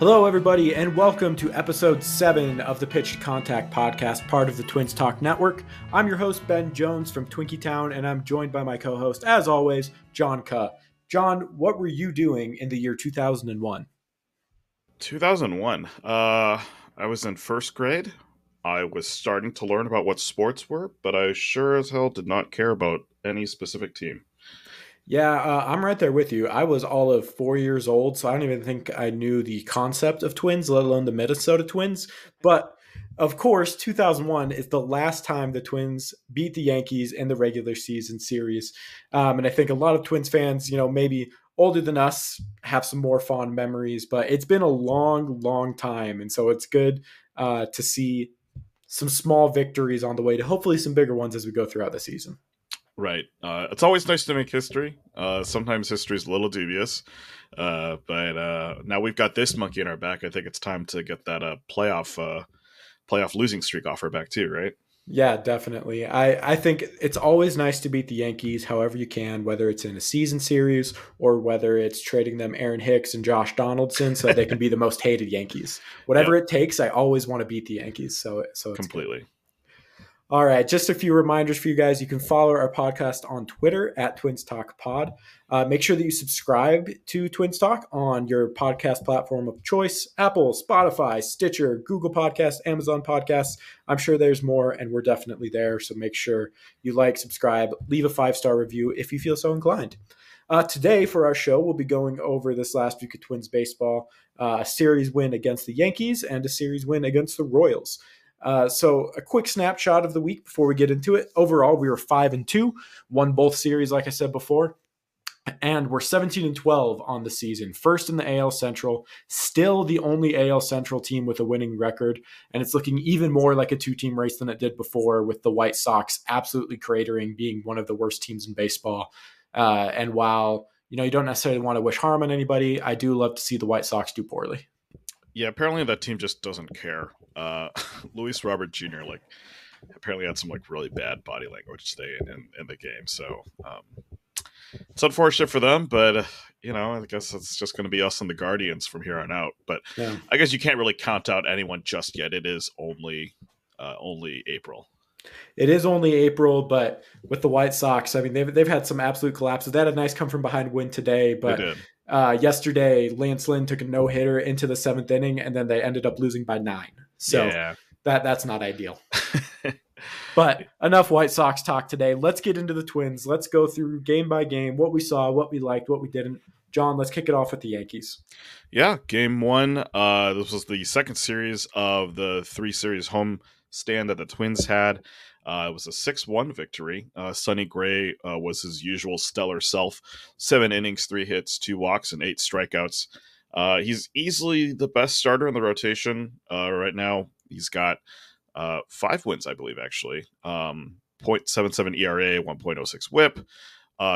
Hello, everybody, and welcome to episode seven of the Pitched Contact podcast, part of the Twins Talk Network. I'm your host, Ben Jones from Twinkie Town, and I'm joined by my co host, as always, John Cuh. John, what were you doing in the year 2001? 2001. Uh, I was in first grade. I was starting to learn about what sports were, but I sure as hell did not care about any specific team. Yeah, uh, I'm right there with you. I was all of four years old, so I don't even think I knew the concept of twins, let alone the Minnesota Twins. But of course, 2001 is the last time the Twins beat the Yankees in the regular season series. Um, and I think a lot of Twins fans, you know, maybe older than us, have some more fond memories, but it's been a long, long time. And so it's good uh, to see some small victories on the way to hopefully some bigger ones as we go throughout the season. Right. Uh, it's always nice to make history. Uh, sometimes history is a little dubious, uh, but uh, now we've got this monkey in our back. I think it's time to get that uh, playoff uh, playoff losing streak off our back too. Right. Yeah, definitely. I, I think it's always nice to beat the Yankees however you can, whether it's in a season series or whether it's trading them Aaron Hicks and Josh Donaldson so they can be the most hated Yankees. Whatever it takes, I always want to beat the Yankees. So so it's good. All right, just a few reminders for you guys. You can follow our podcast on Twitter at Twins Talk Pod. Uh, make sure that you subscribe to Twins Talk on your podcast platform of choice Apple, Spotify, Stitcher, Google Podcasts, Amazon Podcasts. I'm sure there's more, and we're definitely there. So make sure you like, subscribe, leave a five star review if you feel so inclined. Uh, today, for our show, we'll be going over this last week of Twins baseball uh, a series win against the Yankees and a series win against the Royals. Uh, so a quick snapshot of the week before we get into it. Overall, we were five and two, won both series, like I said before, and we're 17 and 12 on the season. First in the AL Central, still the only AL Central team with a winning record, and it's looking even more like a two-team race than it did before, with the White Sox absolutely cratering, being one of the worst teams in baseball. Uh, and while you know you don't necessarily want to wish harm on anybody, I do love to see the White Sox do poorly. Yeah. Apparently that team just doesn't care. Uh, Luis Robert Jr. like apparently had some like really bad body language today in, in, in the game. So um, it's unfortunate for them, but uh, you know, I guess it's just going to be us and the Guardians from here on out. But Yeah. I guess you can't really count out anyone just yet. It is only uh, only April. It is only April, but with the White Sox, I mean, they've, they've had some absolute collapses. They had a nice come from behind win today, but. Uh, yesterday, Lance Lynn took a no hitter into the seventh inning, and then they ended up losing by nine. So yeah. that that's not ideal. but enough White Sox talk today. Let's get into the Twins. Let's go through game by game what we saw, what we liked, what we didn't. John, let's kick it off with the Yankees. Yeah, game one. Uh, this was the second series of the three series home stand that the Twins had. Uh, it was a 6 1 victory. Uh, Sonny Gray uh, was his usual stellar self seven innings, three hits, two walks, and eight strikeouts. Uh, he's easily the best starter in the rotation uh, right now. He's got uh, five wins, I believe, actually. Um, 0.77 ERA, 1.06 whip.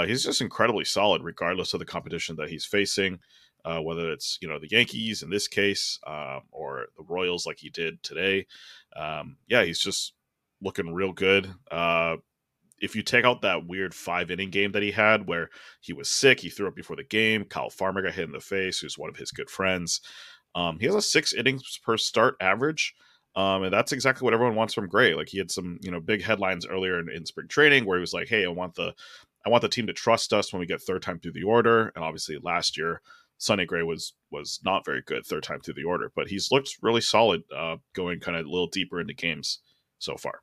he's just incredibly solid, regardless of the competition that he's facing. Uh, whether it's you know the Yankees in this case uh, or the Royals like he did today. Um, yeah, he's just looking real good. Uh, if you take out that weird five inning game that he had where he was sick, he threw up before the game. Kyle Farmer got hit in the face, who's one of his good friends. Um, he has a six innings per start average. Um, and that's exactly what everyone wants from Gray. Like he had some, you know, big headlines earlier in, in, spring training where he was like, "Hey, I want the, I want the team to trust us when we get third time through the order." And obviously, last year, Sonny Gray was was not very good third time through the order, but he's looked really solid, uh, going kind of a little deeper into games so far.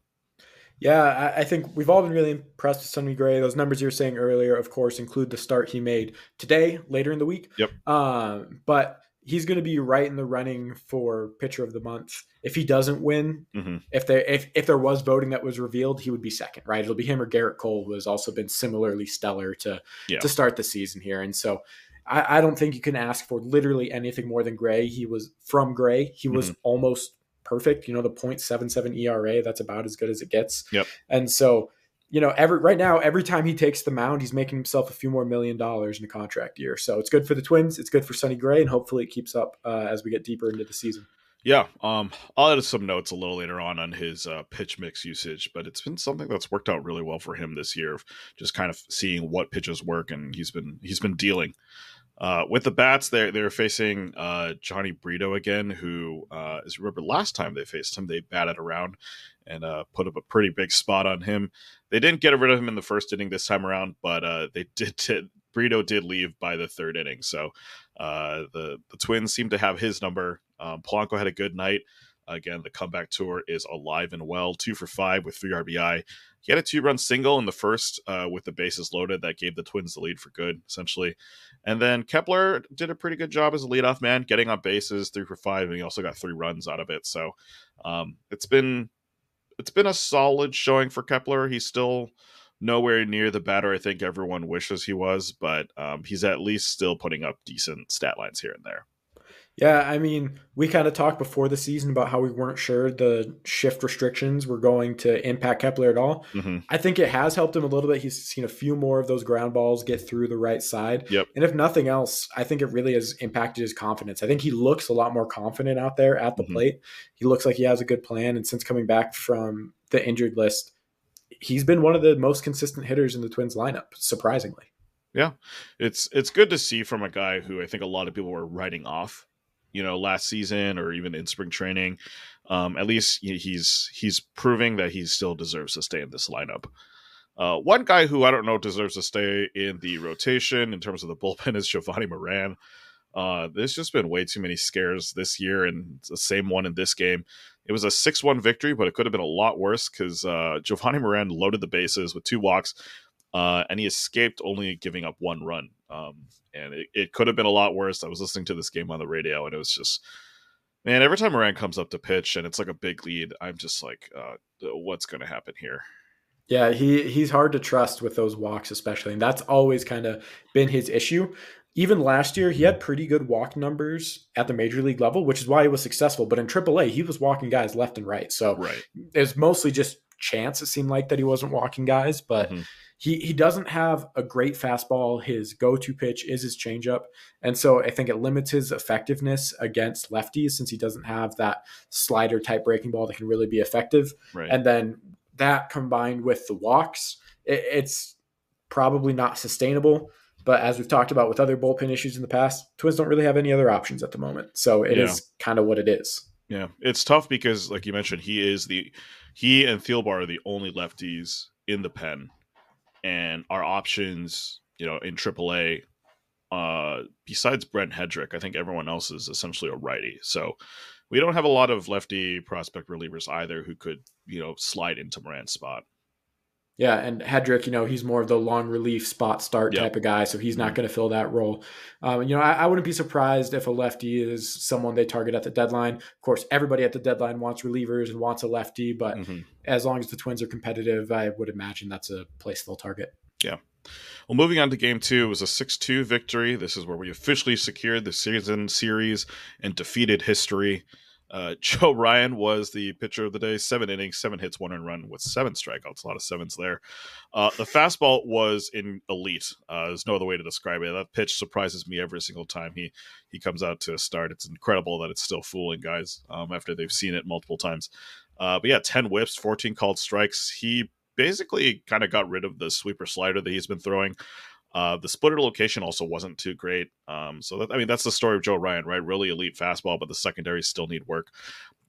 Yeah, I think we've all been really impressed with Sonny Gray. Those numbers you were saying earlier, of course, include the start he made today, later in the week. Yep. Um, but he's going to be right in the running for pitcher of the month. If he doesn't win, mm-hmm. if there if, if there was voting that was revealed, he would be second, right? It'll be him or Gerrit Cole, who has also been similarly stellar to yeah. to start the season here. And so I, I, don't think you can ask for literally anything more than Gray. He was from Gray. He was mm-hmm. almost perfect. You know, the 0.77 ERA, that's about as good as it gets. Yep. And so, you know, every right now, every time he takes the mound, he's making himself a few more million dollars in a contract year. So it's good for the Twins. It's good for Sonny Gray, and hopefully it keeps up uh, as we get deeper into the season. Yeah, um, I'll add some notes a little later on on his uh, pitch mix usage, but it's been something that's worked out really well for him this year. Just kind of seeing what pitches work, and he's been he's been dealing. Uh, with the bats, they're they're facing uh, Jhony Brito again, who, uh, as you remember, last time they faced him, they batted around and uh, put up a pretty big spot on him. They didn't get rid of him in the first inning this time around, but uh, they did. T- Brito did leave by the third inning, so uh, the the Twins seem to have his number. Um, Polanco had a good night. Again, the comeback tour is alive and well. Two for five with three RBI. He had a two run single in the first uh, with the bases loaded that gave the Twins the lead for good, essentially. And then Kepler did a pretty good job as a leadoff man, getting on bases three for five, and he also got three runs out of it. So um, it's been it's been a solid showing for Kepler. He's still nowhere near the batter I think everyone wishes he was, but um, he's at least still putting up decent stat lines here and there. Yeah, I mean, we kind of talked before the season about how we weren't sure the shift restrictions were going to impact Kepler at all. Mm-hmm. I think it has helped him a little bit. He's seen a few more of those ground balls get through the right side. Yep. And if nothing else, I think it really has impacted his confidence. I think he looks a lot more confident out there at the mm-hmm. plate. He looks like he has a good plan. And since coming back from the injured list, he's been one of the most consistent hitters in the Twins lineup, surprisingly. Yeah, it's it's good to see from a guy who I think a lot of people were writing off you know last season or even in spring training. Um, at least he's he's proving that he still deserves to stay in this lineup. Uh, one guy who I don't know deserves to stay in the rotation in terms of the bullpen is Jovani Moran. Uh, there's just been way too many scares this year, and the same one in this game. It was a 6 1 victory, but it could have been a lot worse because uh, Jovani Moran loaded the bases with two walks, uh, and he escaped only giving up one run. Um, and it, it could have been a lot worse. I was listening to this game on the radio, and it was just, man, every time Moran comes up to pitch and it's like a big lead, I'm just like, uh, what's going to happen here? Yeah, he he's hard to trust with those walks, especially, and that's always kind of been his issue. Even last year, he had pretty good walk numbers at the major league level, which is why he was successful. But in AAA, he was walking guys left and right. So right. it's mostly just chance. It seemed like that he wasn't walking guys, but. Mm-hmm he he doesn't have a great fastball. His go-to pitch is his changeup, and so I think it limits his effectiveness against lefties since he doesn't have that slider type breaking ball that can really be effective. Right. And then that combined with the walks, it, it's probably not sustainable. But as we've talked about with other bullpen issues in the past, Twins don't really have any other options at the moment. So it yeah. is kind of what it is. Yeah, it's tough because, like you mentioned, he is the he and Thielbar are the only lefties in the pen and our options, you know, in AAA, uh, besides Brent Headrick, I think everyone else is essentially a righty. So we don't have a lot of lefty prospect relievers either who could you know slide into Moran's spot. Yeah, and Headrick, you know, he's more of the long relief spot start Yep. type of guy, so he's not Mhm. going to fill that role. Um, you know, I, I wouldn't be surprised if a lefty is someone they target at the deadline. Of course, everybody at the deadline wants relievers and wants a lefty, but Mhm. as long as the Twins are competitive, I would imagine that's a place they'll target. Yeah. Well, moving on to game two, it was a 6 2 victory. This is where we officially secured the season series and defeated history. Uh, Joe Ryan was the pitcher of the day, seven innings, seven hits, one run with seven strikeouts. A lot of sevens there. Uh, the fastball was in elite. Uh, there's no other way to describe it. That pitch surprises me every single time he he comes out to start. It's incredible that it's still fooling guys um, after they've seen it multiple times. Uh, but yeah, 10 whiffs, 14 called strikes. He basically kind of got rid of the sweeper slider that he's been throwing. Uh, the splitter location also wasn't too great. Um, so that, I mean, that's the story of Joe Ryan, right? Really elite fastball, but the secondaries still need work.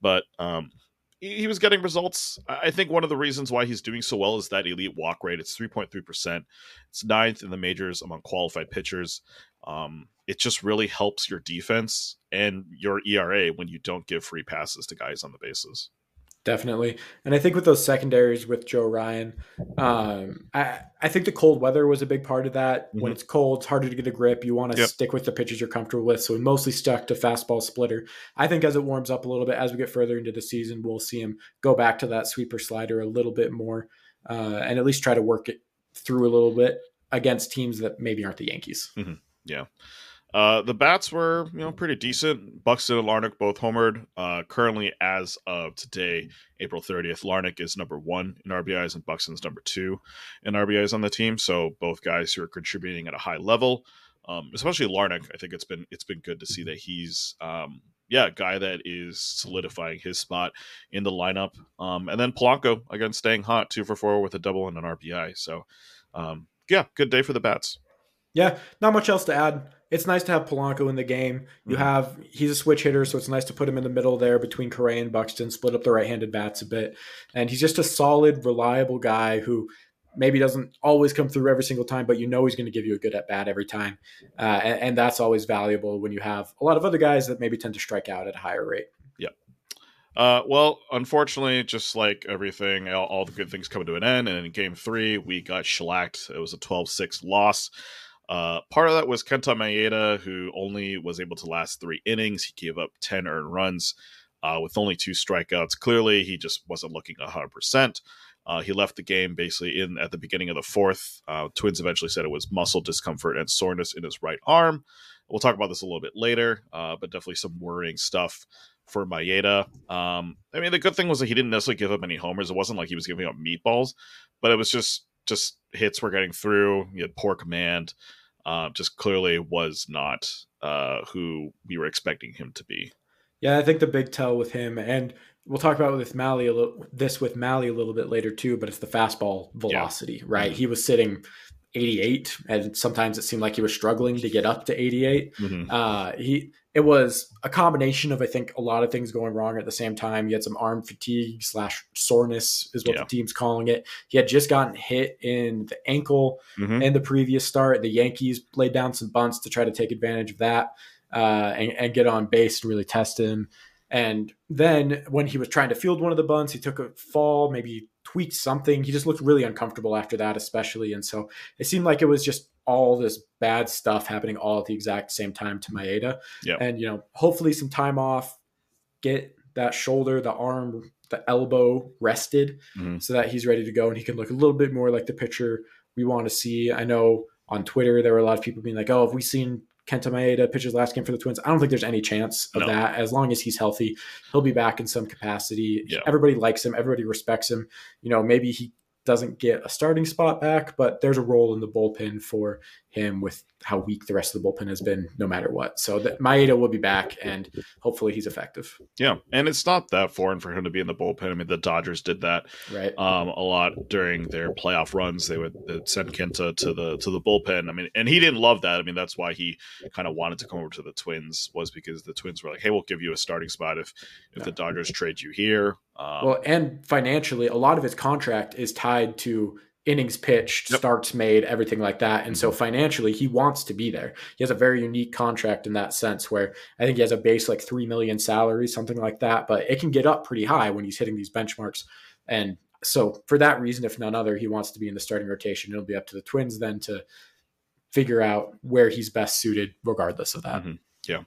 But um, he, he was getting results. I think one of the reasons why he's doing so well is that elite walk rate. It's 3.3%. It's ninth in the majors among qualified pitchers. Um, it just really helps your defense and your ERA when you don't give free passes to guys on the bases. Definitely. And I think with those secondaries with Joe Ryan, um, I, I think the cold weather was a big part of that. When Mhm. it's cold, it's harder to get a grip. You want to Yep. stick with the pitches you're comfortable with. So we mostly stuck to fastball splitter. I think as it warms up a little bit, as we get further into the season, we'll see him go back to that sweeper slider a little bit more uh, and at least try to work it through a little bit against teams that maybe aren't the Yankees. Yeah. Uh, the bats were, you know, pretty decent. Buxton and Larnach both homered. Uh, currently, as of today, April 30th, Larnach is number one in RBIs and Buxton's number two in RBIs on the team. So both guys who are contributing at a high level. Um, especially Larnach, I think it's been it's been good to see that he's um, yeah, a guy that is solidifying his spot in the lineup. Um, and then Polanco again staying hot, two for four with a double and an RBI. So um, yeah, good day for the bats. Yeah, not much else to add. It's nice to have Polanco in the game. You Mhm. have he's a switch hitter, so it's nice to put him in the middle there between Correa and Buxton, split up the right-handed bats a bit. And he's just a solid, reliable guy who maybe doesn't always come through every single time, but you know he's going to give you a good at bat every time. Uh, and, and that's always valuable when you have a lot of other guys that maybe tend to strike out at a higher rate. Uh, well, unfortunately, just like everything, all, all the good things come to an end. And in game three, we got shellacked. It was a 12 6 loss. Uh, part of that was Kenta Maeda, who only was able to last three innings. He gave up 10 earned runs uh, with only two strikeouts. Clearly, he just wasn't looking 100%. Uh, he left the game basically in at the beginning of the fourth. Uh, Twins eventually said it was muscle discomfort and soreness in his right arm. We'll talk about this a little bit later, uh, but definitely some worrying stuff for Maeda. Um, I mean, the good thing was that he didn't necessarily give up any homers. It wasn't like he was giving up meatballs, but it was just just hits were getting through. He had poor command. Uh, just clearly was not uh, who we were expecting him to be. Yeah, I think the big tell with him, and we'll talk about with Mahle a little, this with Mahle a little bit later too. But it's the fastball velocity, right? Mhm. He was sitting 88, and sometimes it seemed like he was struggling to get up to 88. Mhm. Uh, he it was a combination of I think a lot of things going wrong at the same time. He had some arm fatigue slash soreness is what Yeah. the team's calling it. He had just gotten hit in the ankle Mhm. in the previous start. The Yankees laid down some bunts to try to take advantage of that uh, and, and get on base and really test him. And then when he was trying to field one of the bunts, he took a fall, maybe tweaked something. He just looked really uncomfortable after that, especially. And so it seemed like it was just all this bad stuff happening all at the exact same time to Maeda. Yeah. And, you know, hopefully some time off, get that shoulder, the arm, the elbow rested Mhm. so that he's ready to go and he can look a little bit more like the pitcher we want to see. I know on Twitter there were a lot of people being like, "Oh, have we seen Kenta Maeda pitches last game for the Twins?" I don't think there's any chance of No. that. As long as he's healthy, he'll be back in some capacity. Yeah. Everybody likes him. Everybody respects him. You know, maybe he doesn't get a starting spot back, but there's a role in the bullpen for him with how weak the rest of the bullpen has been, no matter what. So that Maeda will be back, and hopefully he's effective. Yeah, and it's not that foreign for him to be in the bullpen. I mean, the Dodgers did that Right. um, a lot during their playoff runs. They would send Kenta to the to the bullpen. I mean, and he didn't love that. I mean, that's why he kind of wanted to come over to the Twins was because the Twins were like, "Hey, we'll give you a starting spot if if the Dodgers trade you here." Um, Well, and financially, a lot of his contract is tied to innings pitched, yep. starts made, everything like that. And so mm-hmm. financially, he wants to be there. He has a very unique contract in that sense where I think he has a base like 3 million salary, something like that, but it can get up pretty high when he's hitting these benchmarks. And so for that reason, if none other, he wants to be in the starting rotation. It'll be up to the Twins then to figure out where he's best suited regardless of that. Mm-hmm. Yeah.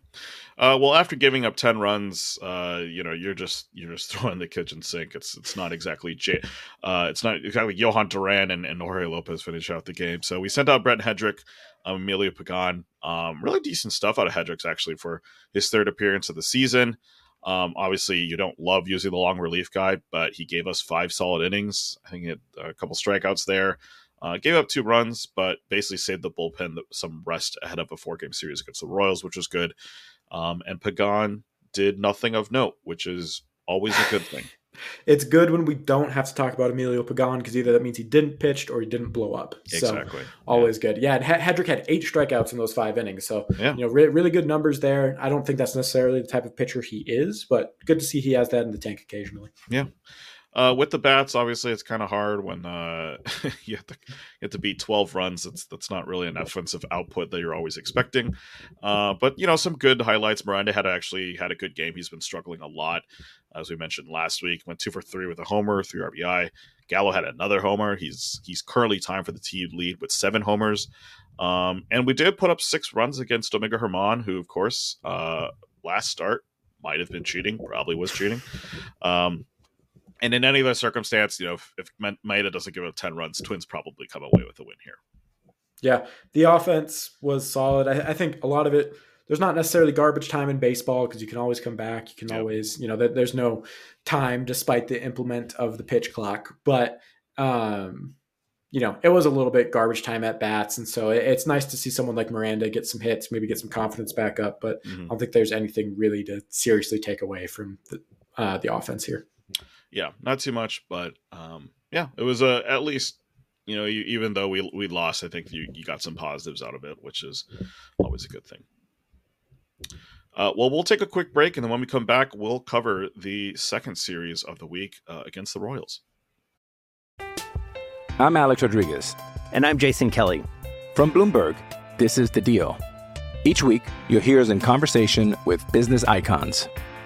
Uh, well, after giving up ten runs, uh, you know, you're just you're just throwing the kitchen sink. It's it's not exactly J- uh, it's not exactly Jhoan Duran and, and Jorge Lopez finish out the game. So we sent out Brent Headrick, um, Emilio Pagan. Um, really decent stuff out of Headrick's actually for his third appearance of the season. Um, obviously, you don't love using the long relief guy, but he gave us five solid innings. I think a couple strikeouts there. Uh, gave up two runs, but basically saved the bullpen some rest ahead of a four game series against the Royals, which was good. Um, and Pagan did nothing of note, which is always a good thing. it's good when we don't have to talk about Emilio Pagan because either that means he didn't pitch or he didn't blow up. Exactly. So always yeah. good. Yeah, and Headrick had eight strikeouts in those five innings. So yeah. you know, re- really good numbers there. I don't think that's necessarily the type of pitcher he is, but good to see he has that in the tank occasionally. Yeah. Uh, with the bats, obviously, it's kind of hard when uh, you, have to, you have to beat 12 runs. That's that's not really an offensive output that you're always expecting. Uh, but you know, some good highlights. Miranda had actually had a good game. He's been struggling a lot, as we mentioned last week. Went two for three with a homer, three RBI. Gallo had another homer. He's he's currently timed for the team lead with seven homers. Um, and we did put up six runs against Domingo Germán, who, of course, uh, last start might have been cheating, probably was cheating. Um, and in any other circumstance, you know, if, if Maeda doesn't give up 10 runs, Twins probably come away with a win here. Yeah. The offense was solid. I, I think a lot of it, there's not necessarily garbage time in baseball because you can always come back. You can yep. always, you know, there's no time despite the implement of the pitch clock. But, um, you know, it was a little bit garbage time at bats. And so it, it's nice to see someone like Miranda get some hits, maybe get some confidence back up. But mm-hmm. I don't think there's anything really to seriously take away from the, uh, the offense here yeah, not too much, but um, yeah, it was a at least you know you, even though we we lost, I think you you got some positives out of it, which is always a good thing. Uh, well, we'll take a quick break, and then when we come back, we'll cover the second series of the week uh, against the Royals. I'm Alex Rodriguez, and I'm Jason Kelly from Bloomberg. This is the Deal. Each week, you'll hear us in conversation with business icons.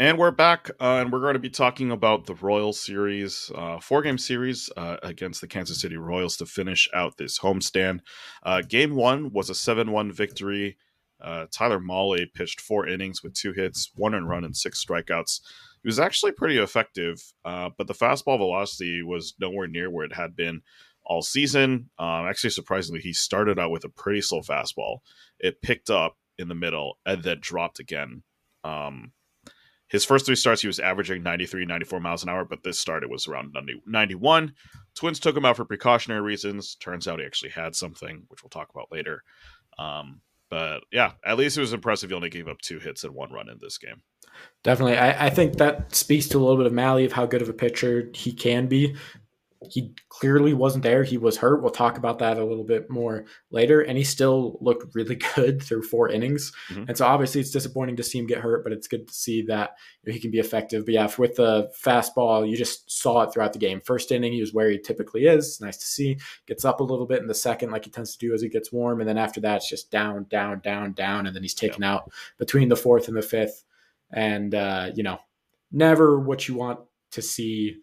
And we're back, uh, and we're going to be talking about the Royal series, uh, four game series uh, against the Kansas City Royals to finish out this homestand. Uh, game one was a 7 1 victory. Uh, Tyler Mahle pitched four innings with two hits, one and run, and six strikeouts. He was actually pretty effective, uh, but the fastball velocity was nowhere near where it had been all season. Um, actually, surprisingly, he started out with a pretty slow fastball. It picked up in the middle and then dropped again. Um, his first three starts, he was averaging 93, 94 miles an hour, but this start it was around 90, 91. Twins took him out for precautionary reasons. Turns out he actually had something, which we'll talk about later. Um, but yeah, at least it was impressive. He only gave up two hits and one run in this game. Definitely. I, I think that speaks to a little bit of Mahle of how good of a pitcher he can be he clearly wasn't there. He was hurt. We'll talk about that a little bit more later. And he still looked really good through four innings. Mm-hmm. And so obviously it's disappointing to see him get hurt, but it's good to see that he can be effective. But yeah, with the fastball, you just saw it throughout the game. First inning, he was where he typically is. Nice to see. Gets up a little bit in the second, like he tends to do as he gets warm. And then after that, it's just down, down, down, down. And then he's taken yeah. out between the fourth and the fifth. And, uh, you know, never what you want to see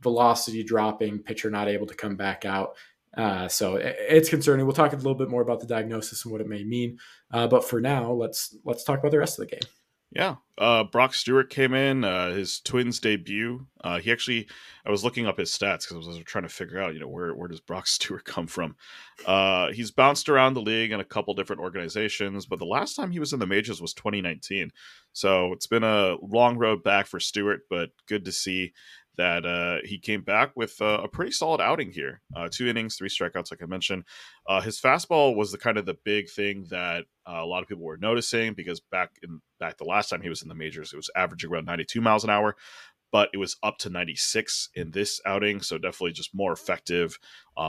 velocity dropping, pitcher not able to come back out. Uh, so it's concerning. We'll talk a little bit more about the diagnosis and what it may mean. Uh, but for now, let's let's talk about the rest of the game. Yeah, uh, Brock Stewart came in uh, his Twins debut. Uh, he actually, I was looking up his stats because I was trying to figure out, you know, where where does Brock Stewart come from? Uh, he's bounced around the league in a couple different organizations, but the last time he was in the majors was 2019. So it's been a long road back for Stewart, but good to see that uh, he came back with uh, a pretty solid outing here. Uh, two innings, three strikeouts, like I mentioned. Uh, his fastball was the kind of the big thing that uh, a lot of people were noticing because back in back the last time he was in the majors, it was averaging around 92 miles an hour, but it was up to 96 in this outing. So definitely just more effective,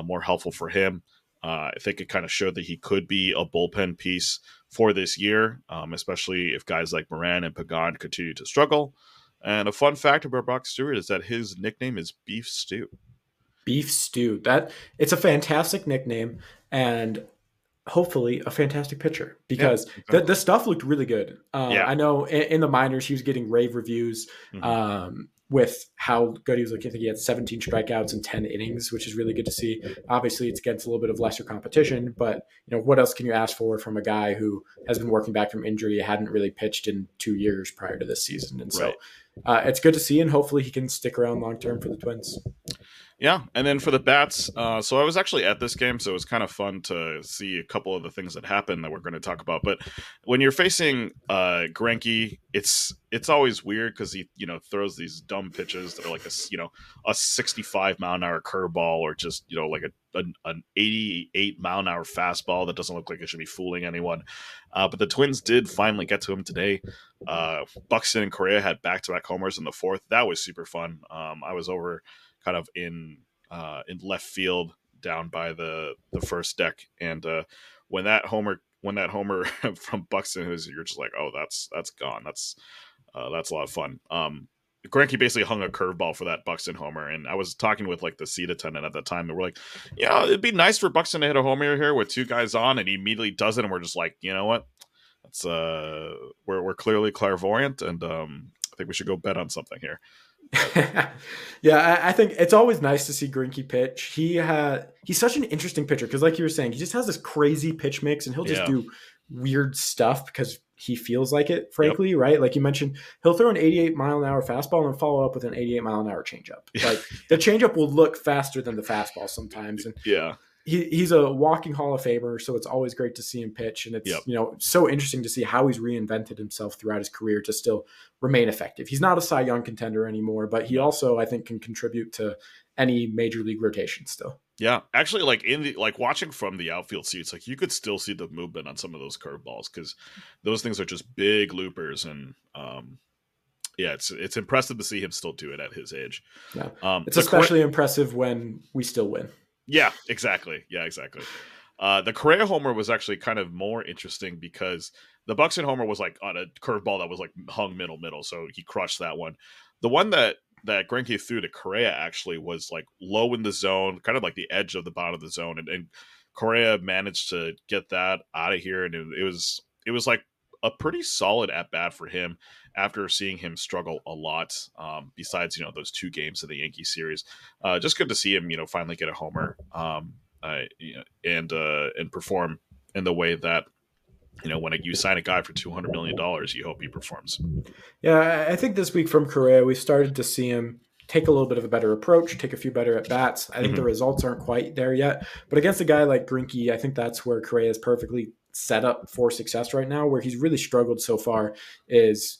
more helpful for him. I think it kind of showed that he could be a bullpen piece for this year, um, especially if guys like Moran and Pagan continue to struggle. And a fun fact about Brock Stewart is that his nickname is Beef Stew. Beef Stew. That it's a fantastic nickname and hopefully a fantastic pitcher because yeah, exactly. the, the stuff looked really good. Uh, yeah. I know in, in, the minors he was getting rave reviews mm-hmm. um, with how good he was looking. I think he had 17 strikeouts in 10 innings, which is really good to see. Obviously, it's against a little bit of lesser competition, but you know what else can you ask for from a guy who has been working back from injury, hadn't really pitched in two years prior to this season, and so. Right uh, it's good to see, and hopefully he can stick around long term for the Twins. Yeah, and then for the bats, uh, so I was actually at this game, so it was kind of fun to see a couple of the things that happened that we're going to talk about. But when you're facing uh, Greinke, it's it's always weird because he you know throws these dumb pitches that are like a you know a 65 mile an hour curveball or just you know like a, a an 88 mile an hour fastball that doesn't look like it should be fooling anyone. Uh, but the Twins did finally get to him today. Uh, Buxton and Correa had back to back homers in the fourth. That was super fun. Um, I was over kind of in uh, in left field down by the the first deck, and uh, when that homer when that homer from Buxton is, you're just like, oh, that's that's gone. That's uh, that's a lot of fun. Um, basically hung a curveball for that Buxton homer, and I was talking with like the seat attendant at the time, and we're like, yeah, it'd be nice for Buxton to hit a homer here with two guys on, and he immediately does it, and we're just like, you know what? That's uh, we're we're clearly clairvoyant, and um, I think we should go bet on something here. yeah, I, I, think it's always nice to see Greinke pitch. He had he's such an interesting pitcher because, like you were saying, he just has this crazy pitch mix, and he'll just yeah. do weird stuff because he feels like it. Frankly, yep. right? Like you mentioned, he'll throw an 88 mile an hour fastball and follow up with an 88 mile an hour changeup. Like the changeup will look faster than the fastball sometimes, and yeah, he, he's a walking Hall of Famer, so it's always great to see him pitch, and it's yep. you know so interesting to see how he's reinvented himself throughout his career to still remain effective. He's not a Cy Young contender anymore, but he also I think can contribute to any major league rotation still. Yeah, actually, like in the like watching from the outfield seats, like you could still see the movement on some of those curveballs because those things are just big loopers, and um, yeah, it's it's impressive to see him still do it at his age. Yeah, um, it's especially impressive when we still win. Yeah, exactly. Yeah, exactly. Uh, the Correa homer was actually kind of more interesting because the Buxton homer was like on a curveball that was like hung middle middle, so he crushed that one. The one that that Greinke threw to Correa actually was like low in the zone, kind of like the edge of the bottom of the zone, and, and Correa managed to get that out of here, and it, it was it was like a pretty solid at bat for him after seeing him struggle a lot. Um, besides, you know, those two games of the Yankee series, uh, just good to see him, you know, finally get a homer um, uh, and uh, and perform in the way that you know when you sign a guy for two hundred million dollars, you hope he performs. Yeah, I think this week from Correa, we started to see him take a little bit of a better approach, take a few better at bats. I think mm-hmm. the results aren't quite there yet, but against a guy like Greinke, I think that's where Correa is perfectly set up for success right now. Where he's really struggled so far is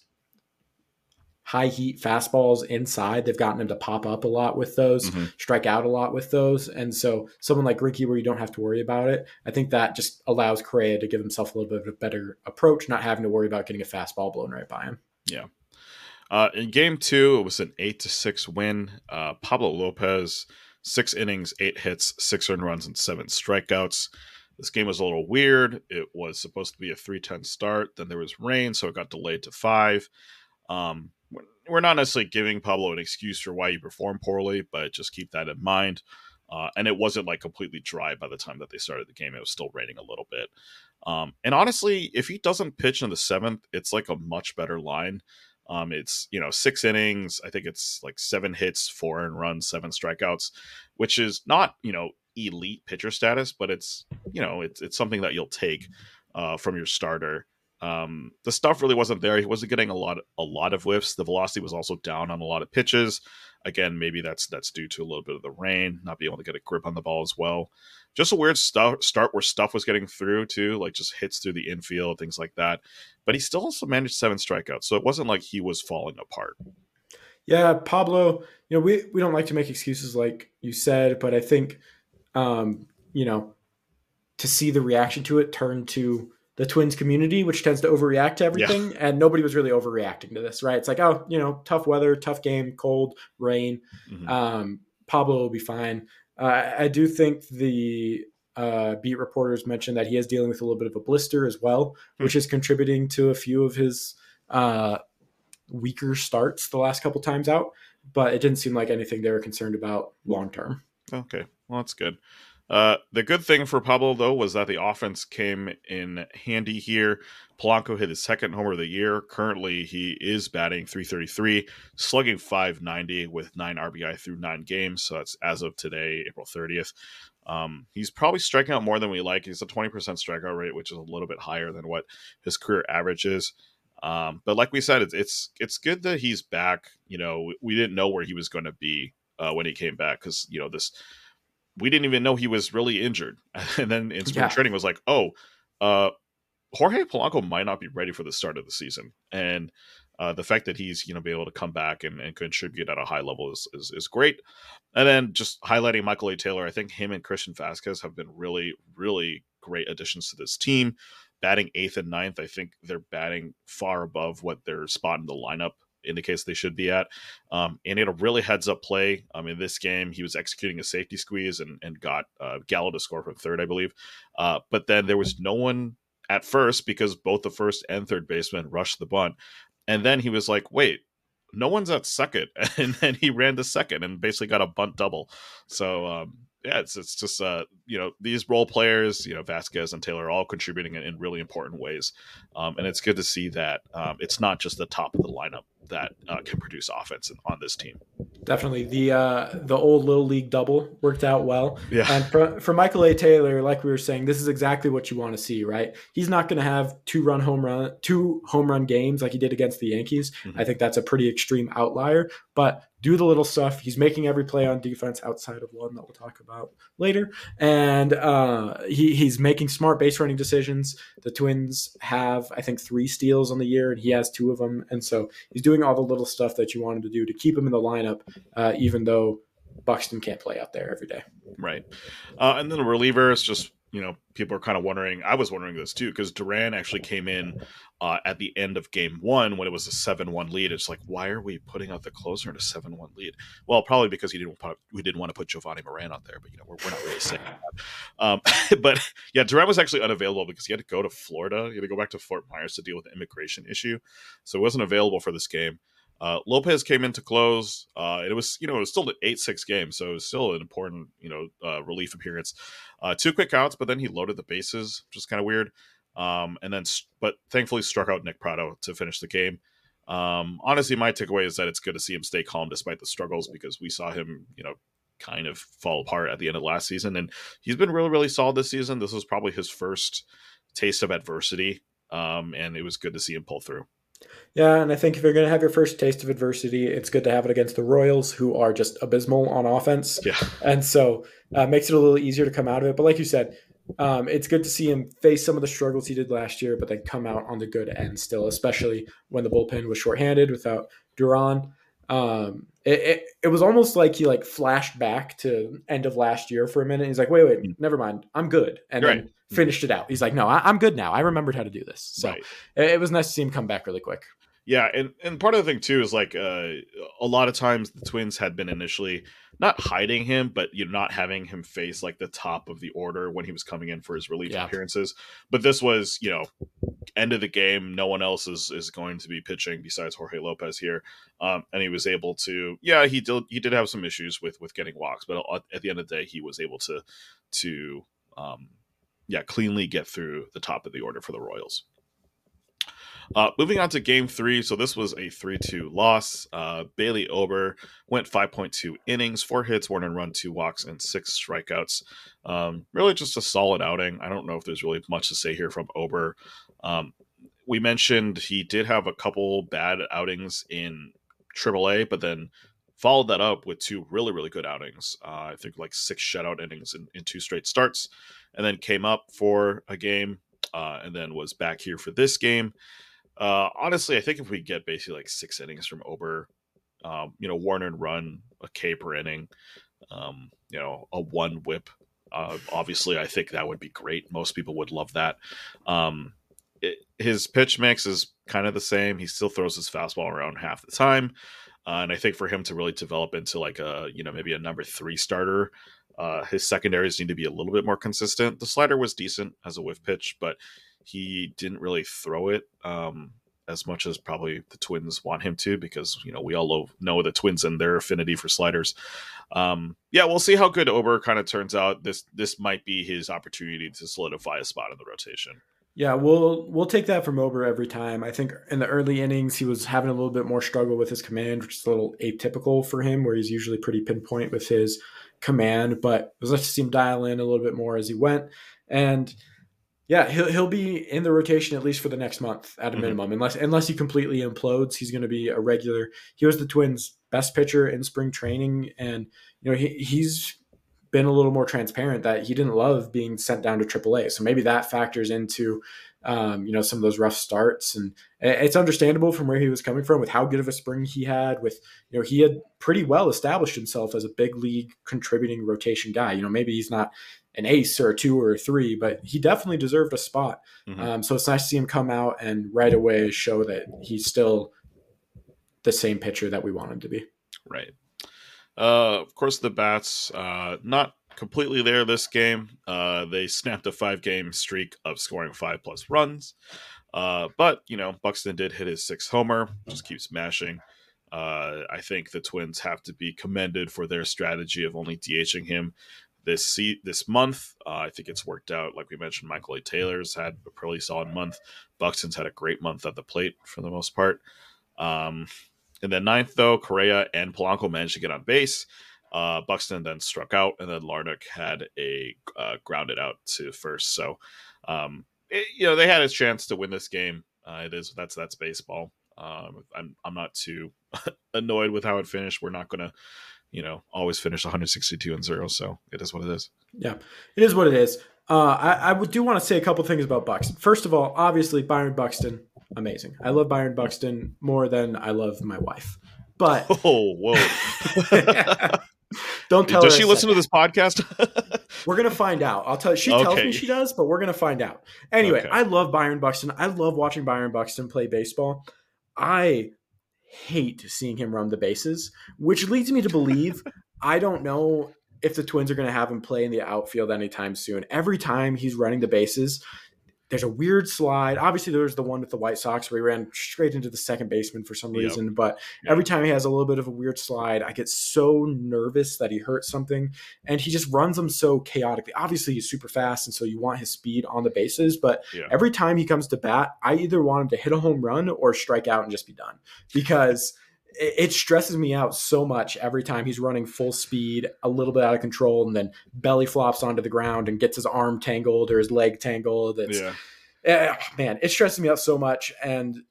high heat fastballs inside. They've gotten him to pop up a lot with those, mm-hmm. strike out a lot with those. And so someone like Ricky, where you don't have to worry about it, I think that just allows Correa to give himself a little bit of a better approach, not having to worry about getting a fastball blown right by him. Yeah. Uh, in game two, it was an eight to six win. Uh, Pablo Lopez, six innings, eight hits, six earned runs, and seven strikeouts. This game was a little weird. It was supposed to be a 310 start. Then there was rain, so it got delayed to five. Um, we're not necessarily giving Pablo an excuse for why he performed poorly, but just keep that in mind. Uh, and it wasn't like completely dry by the time that they started the game. It was still raining a little bit. Um, and honestly, if he doesn't pitch in the seventh, it's like a much better line. Um, it's you know six innings. I think it's like seven hits, four and runs, seven strikeouts, which is not you know elite pitcher status, but it's you know it's it's something that you'll take uh, from your starter. Um, the stuff really wasn't there. He wasn't getting a lot a lot of whiffs. The velocity was also down on a lot of pitches. Again, maybe that's that's due to a little bit of the rain, not being able to get a grip on the ball as well. Just a weird start start where stuff was getting through too, like just hits through the infield, things like that. But he still also managed seven strikeouts, so it wasn't like he was falling apart. Yeah, Pablo. You know, we we don't like to make excuses like you said, but I think, um, you know, to see the reaction to it turn to the Twins community, which tends to overreact to everything, yeah. and nobody was really overreacting to this, right? It's like, oh, you know, tough weather, tough game, cold, rain. Mm-hmm. Um, Pablo will be fine. Uh, I do think the uh, beat reporters mentioned that he is dealing with a little bit of a blister as well, mm-hmm. which is contributing to a few of his uh, weaker starts the last couple times out. But it didn't seem like anything they were concerned about long term. Okay, well that's good. Uh, the good thing for Pablo, though, was that the offense came in handy here. Polanco hit his second homer of the year. Currently, he is batting 333, slugging 590 with nine RBI through nine games. So that's as of today, April 30th. Um, he's probably striking out more than we like. He's a 20% strikeout rate, which is a little bit higher than what his career average is. Um, but like we said, it's, it's it's good that he's back. You know, we, we didn't know where he was going to be uh, when he came back because you know this we didn't even know he was really injured. And then in spring yeah. training was like, oh, uh, Jorge Polanco might not be ready for the start of the season. And uh, the fact that he's you know be able to come back and, and contribute at a high level is, is, is great. And then just highlighting Michael A. Taylor, I think him and Christian Vazquez have been really really great additions to this team. Batting eighth and ninth, I think they're batting far above what their spot in the lineup indicates they should be at. Um, and it a really heads up play. Um, in this game, he was executing a safety squeeze and, and got uh, Gallo to score from third, I believe. Uh, but then there was no one at first because both the first and third baseman rushed the bunt. And then he was like, wait, no one's at second. And then he ran to second and basically got a bunt double. So, um, yeah, it's it's just uh, you know these role players, you know Vazquez and Taylor, are all contributing in, in really important ways, um, and it's good to see that um, it's not just the top of the lineup that uh, can produce offense on this team. Definitely, the uh, the old little league double worked out well. Yeah, and for, for Michael A. Taylor, like we were saying, this is exactly what you want to see, right? He's not going to have two run home run, two home run games like he did against the Yankees. Mm-hmm. I think that's a pretty extreme outlier, but do the little stuff. He's making every play on defense outside of one that we'll talk about later, and uh, he, he's making smart base running decisions. The Twins have, I think, three steals on the year, and he has two of them, and so he's doing all the little stuff that you want him to do to keep him in the lineup, uh, even though Buxton can't play out there every day. Right, uh, and then the relievers just you know, people are kind of wondering. I was wondering this too because Duran actually came in uh, at the end of game one when it was a seven-one lead. It's like, why are we putting out the closer in a seven-one lead? Well, probably because he didn't put, we didn't want to put Jovani Moran out there, but you know, we're, we're not really saying that. Um, but yeah, Duran was actually unavailable because he had to go to Florida. He had to go back to Fort Myers to deal with the immigration issue, so he wasn't available for this game. Uh, Lopez came in to close. Uh, it was, you know, it was still an eight-six game, so it was still an important, you know, uh, relief appearance. Uh, two quick outs, but then he loaded the bases, which is kind of weird. Um, and then, but thankfully, struck out Nick Pratto to finish the game. Um, honestly, my takeaway is that it's good to see him stay calm despite the struggles because we saw him, you know, kind of fall apart at the end of last season, and he's been really, really solid this season. This was probably his first taste of adversity, um, and it was good to see him pull through. Yeah, and I think if you're going to have your first taste of adversity, it's good to have it against the Royals, who are just abysmal on offense. Yeah, and so uh, makes it a little easier to come out of it. But like you said, um, it's good to see him face some of the struggles he did last year, but then come out on the good end still, especially when the bullpen was shorthanded without Duran. Um, it, it, it, was almost like he like flashed back to end of last year for a minute. He's like, wait, wait, mm. never mind. I'm good. And right. then finished it out. He's like, no, I, am good now. I remembered how to do this. So right. it, it was nice to see him come back really quick. Yeah, and and part of the thing too is like uh, a lot of times the Twins had been initially not hiding him, but you know not having him face like the top of the order when he was coming in for his relief yeah. appearances. But this was you know end of the game. No one else is is going to be pitching besides Jorge Lopez here, um, and he was able to. Yeah, he did he did have some issues with with getting walks, but at the end of the day, he was able to to um, yeah cleanly get through the top of the order for the Royals. Uh, moving on to game three. So this was a 3 2 loss. Uh, Bailey Ober went 5.2 innings, four hits, one and run, two walks, and six strikeouts. Um, really just a solid outing. I don't know if there's really much to say here from Ober. Um, we mentioned he did have a couple bad outings in AAA, but then followed that up with two really really good outings. Uh, I think like six shutout innings in, in, two straight starts, and then came up for a game, uh, and then was back here for this game. Uh, honestly, I think if we get basically like six innings from Ober, um, you know, Warner and run a K per inning, um, you know, a one whip. Uh, obviously, I think that would be great. Most people would love that. Um, it, his pitch mix is kind of the same. He still throws his fastball around half the time. Uh, and I think for him to really develop into like a, you know, maybe a number three starter, uh, his secondaries need to be a little bit more consistent. The slider was decent as a whiff pitch, but he didn't really throw it um, as much as probably the Twins want him to, because you know we all know the Twins and their affinity for sliders. Um, yeah, we'll see how good Ober kind of turns out. This this might be his opportunity to solidify a spot in the rotation. Yeah, we'll we'll take that from Ober every time. I think in the early innings he was having a little bit more struggle with his command, which is a little atypical for him, where he's usually pretty pinpoint with his command. But it was nice to see him dial in a little bit more as he went. And yeah, he'll he'll be in the rotation at least for the next month at a mm-hmm. minimum, unless unless he completely implodes. He's going to be a regular. He was the Twins' best pitcher in spring training, and you know he, he's been a little more transparent that he didn't love being sent down to AAA. So maybe that factors into um, you know some of those rough starts, and it's understandable from where he was coming from with how good of a spring he had. With you know he had pretty well established himself as a big league contributing rotation guy. You know maybe he's not an ace or a two or a three, but he definitely deserved a spot. Mm-hmm. Um, so it's nice to see him come out and right away show that he's still the same pitcher that we want him to be. Right. Uh, of course, the bats uh, not completely there this game. Uh, they snapped a five game streak of scoring five plus runs. Uh, but you know, Buxton did hit his sixth homer, just keeps mashing. Uh, I think the Twins have to be commended for their strategy of only DHing him this this month. Uh, I think it's worked out. Like we mentioned, Michael A. Taylor's had a pretty solid month. Buxton's had a great month at the plate for the most part. Um, in the ninth, though, Correa and Polanco managed to get on base. Uh, Buxton then struck out, and then Larnach had a uh, grounded out to first. So, um, it, you know, they had a chance to win this game. Uh, it is that's that's baseball. Um, I'm I'm not too annoyed with how it finished. We're not gonna, you know, always finish 162 and zero. So it is what it is. Yeah, it is what it is. Uh, I, I do want to say a couple things about Buxton. First of all, obviously Byron Buxton amazing. I love Byron Buxton more than I love my wife. But oh, whoa! Don't tell does her. she listen to this podcast? we're gonna find out. I'll tell. You, she tells okay. me she does, but we're gonna find out. Anyway, okay. I love Byron Buxton. I love watching Byron Buxton play baseball. I hate seeing him run the bases, which leads me to believe I don't know if the Twins are going to have him play in the outfield anytime soon. Every time he's running the bases, there's a weird slide. Obviously, there was the one with the White Sox where he ran straight into the second baseman for some reason. Yep. But yep. every time he has a little bit of a weird slide, I get so nervous that he hurts something. And he just runs them so chaotically. Obviously, he's super fast, and so you want his speed on the bases. But yeah. every time he comes to bat, I either want him to hit a home run or strike out and just be done because it stresses me out so much every time he's running full speed, a little bit out of control, and then belly flops onto the ground and gets his arm tangled or his leg tangled. It's, yeah. Eh, man, it stresses me out so much. And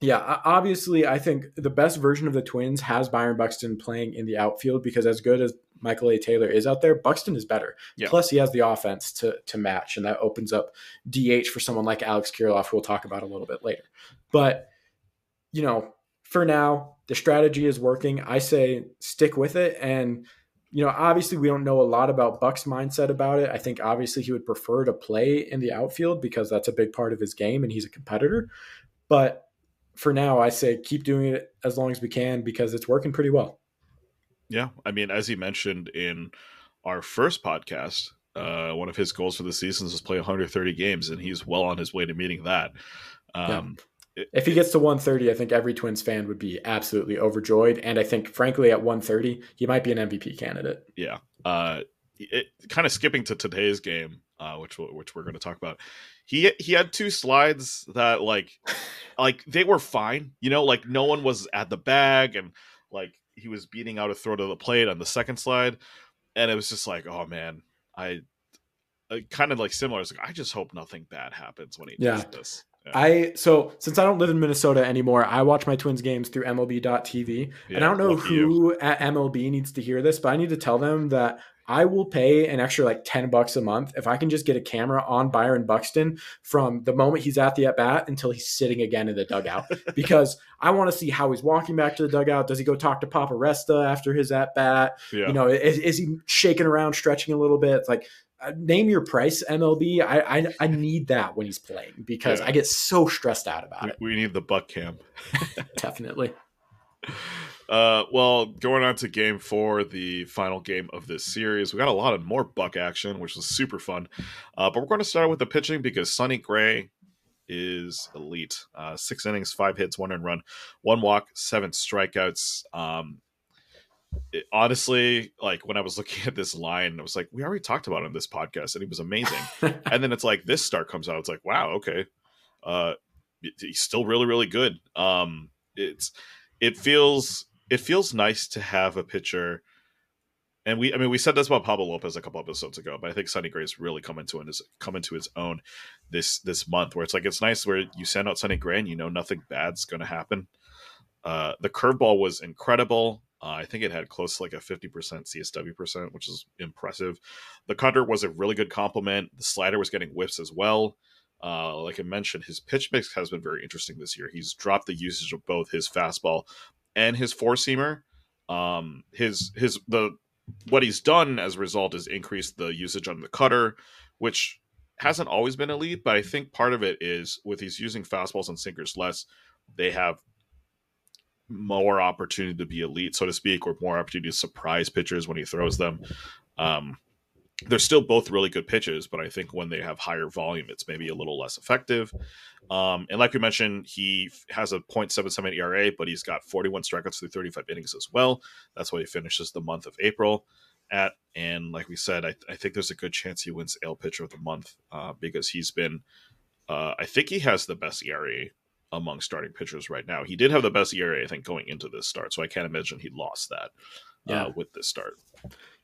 yeah, obviously, I think the best version of the Twins has Byron Buxton playing in the outfield because as good as Michael A. Taylor is out there, Buxton is better. Yeah. Plus, he has the offense to to match, and that opens up DH for someone like Alex Kirilloff, who we'll talk about a little bit later. But you know, for now, the strategy is working. I say stick with it. And, you know, obviously we don't know a lot about Buck's mindset about it. I think obviously he would prefer to play in the outfield because that's a big part of his game and he's a competitor. But for now, I say keep doing it as long as we can because it's working pretty well. Yeah. I mean, as he mentioned in our first podcast, uh, one of his goals for the season is to play 130 games, and he's well on his way to meeting that. Um, yeah if he gets to 130, I think every Twins fan would be absolutely overjoyed. And I think, frankly, at 130, he might be an MVP candidate. Yeah. Uh, it, kind of skipping to today's game, uh, which which we're going to talk about. He he had two slides that like like they were fine. You know, like no one was at the bag, and like he was beating out a throw to the plate on the second slide, and it was just like, oh man, I. Uh, kind of like similar. It's like I just hope nothing bad happens when he yeah. does this I so since I don't live in Minnesota anymore, I watch my Twins games through MLB.tv, yeah, and I don't know who you. at MLB needs to hear this, but I need to tell them that I will pay an extra like 10 bucks a month if I can just get a camera on Byron Buxton from the moment he's at the at bat until he's sitting again in the dugout because I want to see how he's walking back to the dugout. Does he go talk to Papa Resta after his at bat? Yeah. You know, is, is, he shaking around, stretching a little bit? It's like, name your price MLB. I, I, I need that when he's playing because yeah. I get so stressed out about we, it. We need the buck cam. Definitely. Uh, well, going on to game four, the final game of this series, we got a lot of more buck action, which was super fun. Uh, but we're going to start with the pitching because Sonny Gray is elite. Uh, six innings, five hits, one run, one walk, seven strikeouts. Um, it, honestly, like when I was looking at this line, I was like, we already talked about him in this podcast, and he was amazing. and then it's like this start comes out, it's like, wow, okay, uh, he's still really, really good. Um, it's it feels it feels nice to have a pitcher. And we, I mean, we said this about Pablo Lopez a couple episodes ago, but I think Sonny Gray's really come into his come into his own this this month, where it's like it's nice where you send out Sonny Gray and you know nothing bad's going to happen. Uh, the curveball was incredible. Uh, I think it had close to like a 50% CSW percent, which is impressive. The cutter was a really good complement. The slider was getting whiffs as well. Uh, like I mentioned, his pitch mix has been very interesting this year. He's dropped the usage of both his fastball and his four seamer. Um, his his the what he's done as a result is increased the usage on the cutter, which hasn't always been elite, but I think part of it is with he's using fastballs and sinkers less, they have more opportunity to be elite, so to speak, or more opportunity to surprise pitchers when he throws them. Um, they're still both really good pitches, but I think when they have higher volume, it's maybe a little less effective. Um, and like we mentioned, he has a 0.77 ERA, but he's got 41 strikeouts through 35 innings as well. That's why he finishes the month of April at. And like we said, I, I think there's a good chance he wins AL Pitcher of the Month uh, because he's been, uh, I think he has the best ERA among starting pitchers right now. He did have the best ERA, I think, going into this start, so I can't imagine he lost that uh, with this start.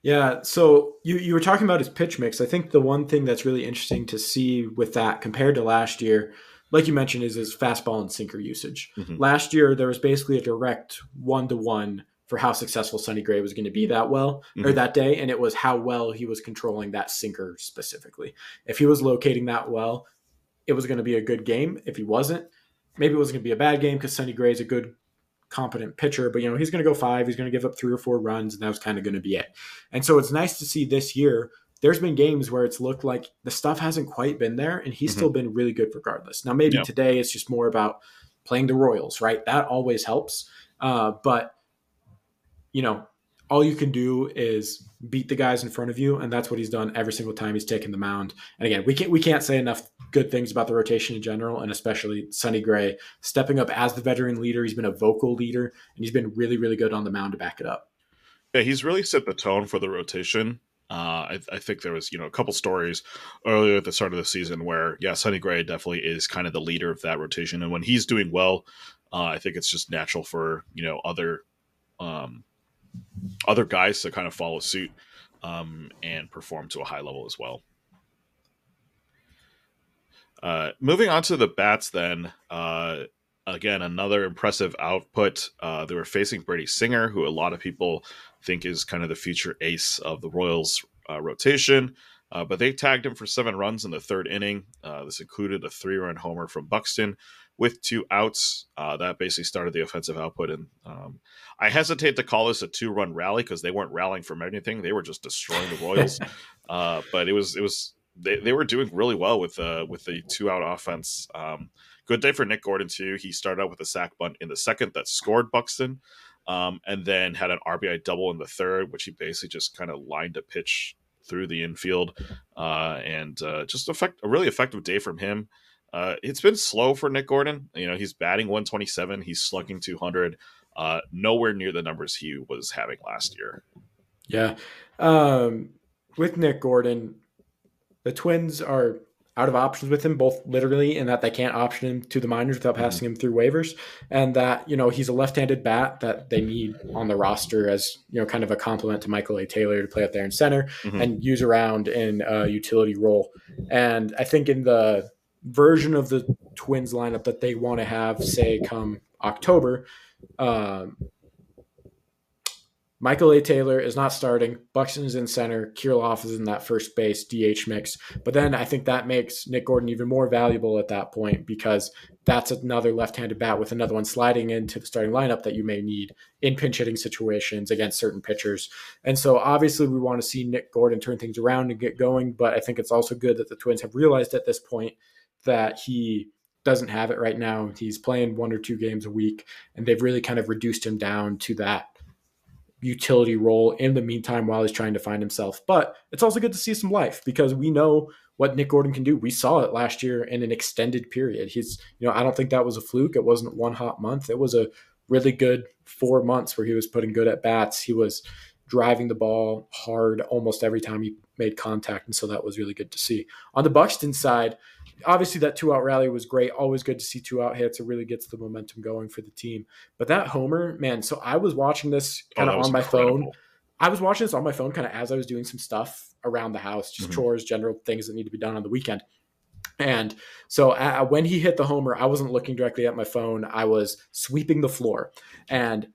Yeah, so you you were talking about his pitch mix. I think the one thing that's really interesting to see with that compared to last year, like you mentioned, is his fastball and sinker usage. Mm-hmm. Last year there was basically a direct one to one for how successful Sonny Gray was going to be that well mm-hmm. or that day, and it was how well he was controlling that sinker specifically. If he was locating that well, it was going to be a good game. If he wasn't, maybe it wasn't going to be a bad game because Sonny Gray is a good competent pitcher, but you know, he's going to go five, he's going to give up three or four runs, and that was kind of going to be it. And so it's nice to see this year. There's been games where it's looked like the stuff hasn't quite been there, and he's mm-hmm. still been really good regardless. Now, maybe today it's just more about playing the Royals, right? That always helps. Uh, but you know, all you can do is beat the guys in front of you, and that's what he's done every single time he's taken the mound. And again, we can't we can't say enough good things about the rotation in general, and especially Sonny Gray stepping up as the veteran leader. He's been a vocal leader, and he's been really really good on the mound to back it up. Yeah, he's really set the tone for the rotation. Uh, I, I, think there was, you know, a couple stories earlier at the start of the season where, yeah, Sonny Gray definitely is kind of the leader of that rotation, and when he's doing well, uh, I think it's just natural for you know other um, other guys to kind of follow suit um, and perform to a high level as well. Uh, moving on to the bats, then uh, again another impressive output. Uh, they were facing Brady Singer, who a lot of people think is kind of the future ace of the Royals uh, rotation. Uh, but they tagged him for seven runs in the third inning. Uh, this included a three-run homer from Buxton, with two outs. Uh, that basically started the offensive output. And um, I hesitate to call this a two run rally because they weren't rallying from anything; they were just destroying the Royals. uh, but it was it was they, they were doing really well with uh, with the two out offense. Um, good day for Nick Gordon too. He started out with a sac bunt in the second that scored Buxton. Um, and then had an RBI double in the third, which he basically just kind of lined a pitch through the infield, uh, and uh, just effect a really effective day from him. Uh, it's been slow for Nick Gordon. You know, he's batting 127, he's slugging 200, uh, nowhere near the numbers he was having last year. Yeah. Um, with Nick Gordon, the Twins are out of options with him, both literally in that they can't option him to the minors without mm-hmm. passing him through waivers, and that you know he's a left-handed bat that they need on the roster as you know kind of a complement to Michael A. Taylor to play up there in center mm-hmm. and use around in a utility role. And I think in the version of the Twins lineup that they want to have, say, come October. Um, Michael A. Taylor is not starting. Buxton is in center. Kirilloff is in that first base DH mix. But then I think that makes Nick Gordon even more valuable at that point because that's another left-handed bat with another one sliding into the starting lineup that you may need in pinch hitting situations against certain pitchers. And so obviously we want to see Nick Gordon turn things around and get going. But I think it's also good that the Twins have realized at this point that he doesn't have it right now. He's playing one or two games a week, and they've really kind of reduced him down to that utility role in the meantime while he's trying to find himself. But it's also good to see some life because we know what Nick Gordon can do. We saw it last year in an extended period. He's, you know, I don't think that was a fluke. It wasn't one hot month. It was a really good four months where he was putting good at bats. He was driving the ball hard almost every time he made contact. And so that was really good to see. On the Buxton side, obviously that two out rally was great. Always good to see two out hits. It really gets the momentum going for the team. But that homer, man. So I was watching this kind of oh, on my incredible. phone. I was watching this on my phone kind of as I was doing some stuff around the house, just mm-hmm. chores, general things that need to be done on the weekend. And so uh, when he hit the homer, I wasn't looking directly at my phone. I was sweeping the floor. And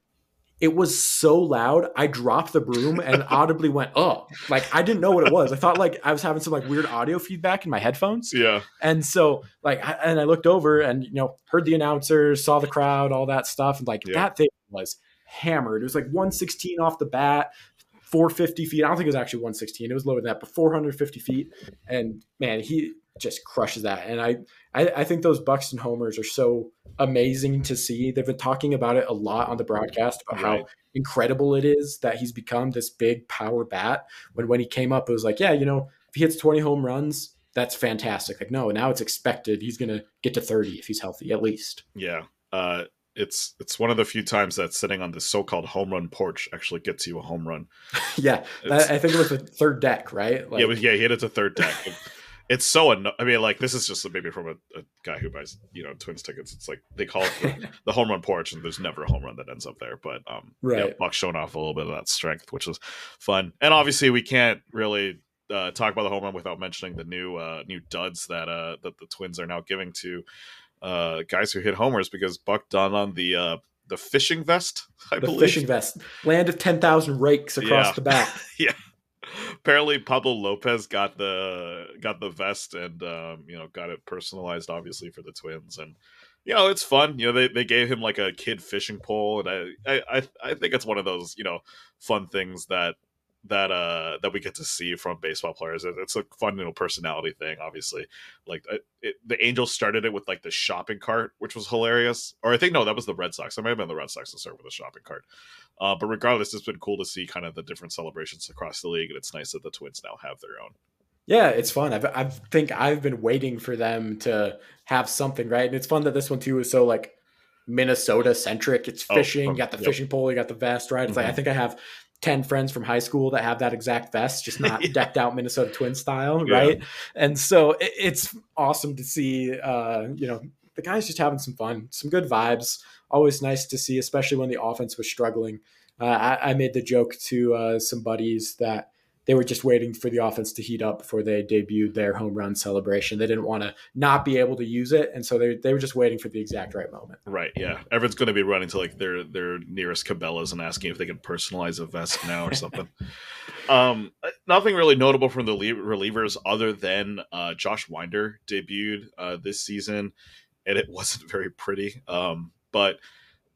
it was so loud i dropped the broom and audibly went oh like i didn't know what it was. I thought like i was having some like weird audio feedback in my headphones. Yeah. And so like I, and i looked over and you know heard the announcers saw the crowd all that stuff and like yeah. that thing was hammered. It was like 116 off the bat 450 feet. I don't think it was actually 116 it was lower than that but 450 feet. And man he just crushes that. And I, I, I think those Buxton homers are so amazing to see. They've been talking about it a lot on the broadcast about right. how incredible it is that he's become this big power bat. When when he came up, it was like, yeah, you know, if he hits 20 home runs, that's fantastic. Like, no, now it's expected he's gonna get to 30 if he's healthy, at least. Yeah. Uh it's it's one of the few times that sitting on the so-called home run porch actually gets you a home run. yeah, I think it was the third deck, right? Like, yeah, was, yeah, he hit it to third deck. it's so anno- I mean, like this is just maybe from a, a, guy who buys you know Twins tickets. It's like they call it the, the, home run porch, and there's never a home run that ends up there. But um, right, yeah, Buck showing off a little bit of that strength, which was fun. And obviously, we can't really uh, talk about the home run without mentioning the new uh, new duds that uh, that the Twins are now giving to uh, guys who hit homers because Buck done on the uh, the fishing vest. I the believe. fishing vest, land of ten thousand rakes across yeah. the back. yeah, apparently Pablo Lopez got the got the vest and um, you know got it personalized obviously for the twins. And you know it's fun. You know they, they gave him like a kid fishing pole. And I, I I think it's one of those you know fun things that that uh that we get to see from baseball players it's a fun little personality thing obviously like it, the angels started it with like the shopping cart which was hilarious or i think no that was the red sox i might have been the red sox to start with a shopping cart uh, but regardless it's been cool to see kind of the different celebrations across the league and it's nice that the twins now have their own yeah, it's fun. I've, I think I've been waiting for them to have something, right? And it's fun that this one too is so like Minnesota centric. It's oh, fishing. Oh, you got the yep. fishing pole. You got the vest, right? It's mm-hmm. like I think I have 10 friends from high school that have that exact vest, just not yeah. decked out Minnesota Twin style, yeah. right? And so it, it's awesome to see, uh, you know, the guys just having some fun, some good vibes. Always nice to see, especially when the offense was struggling. Uh, I, I, made the joke to uh, some buddies that they were just waiting for the offense to heat up before they debuted their home run celebration. They didn't want to not be able to use it, and so they, they were just waiting for the exact right moment. Right. Yeah. Everyone's going to be running to like their their nearest Cabela's and asking if they can personalize a vest now or something. um, nothing really notable from the relievers other than uh, Josh Winder debuted uh, this season, and it wasn't very pretty. Um, but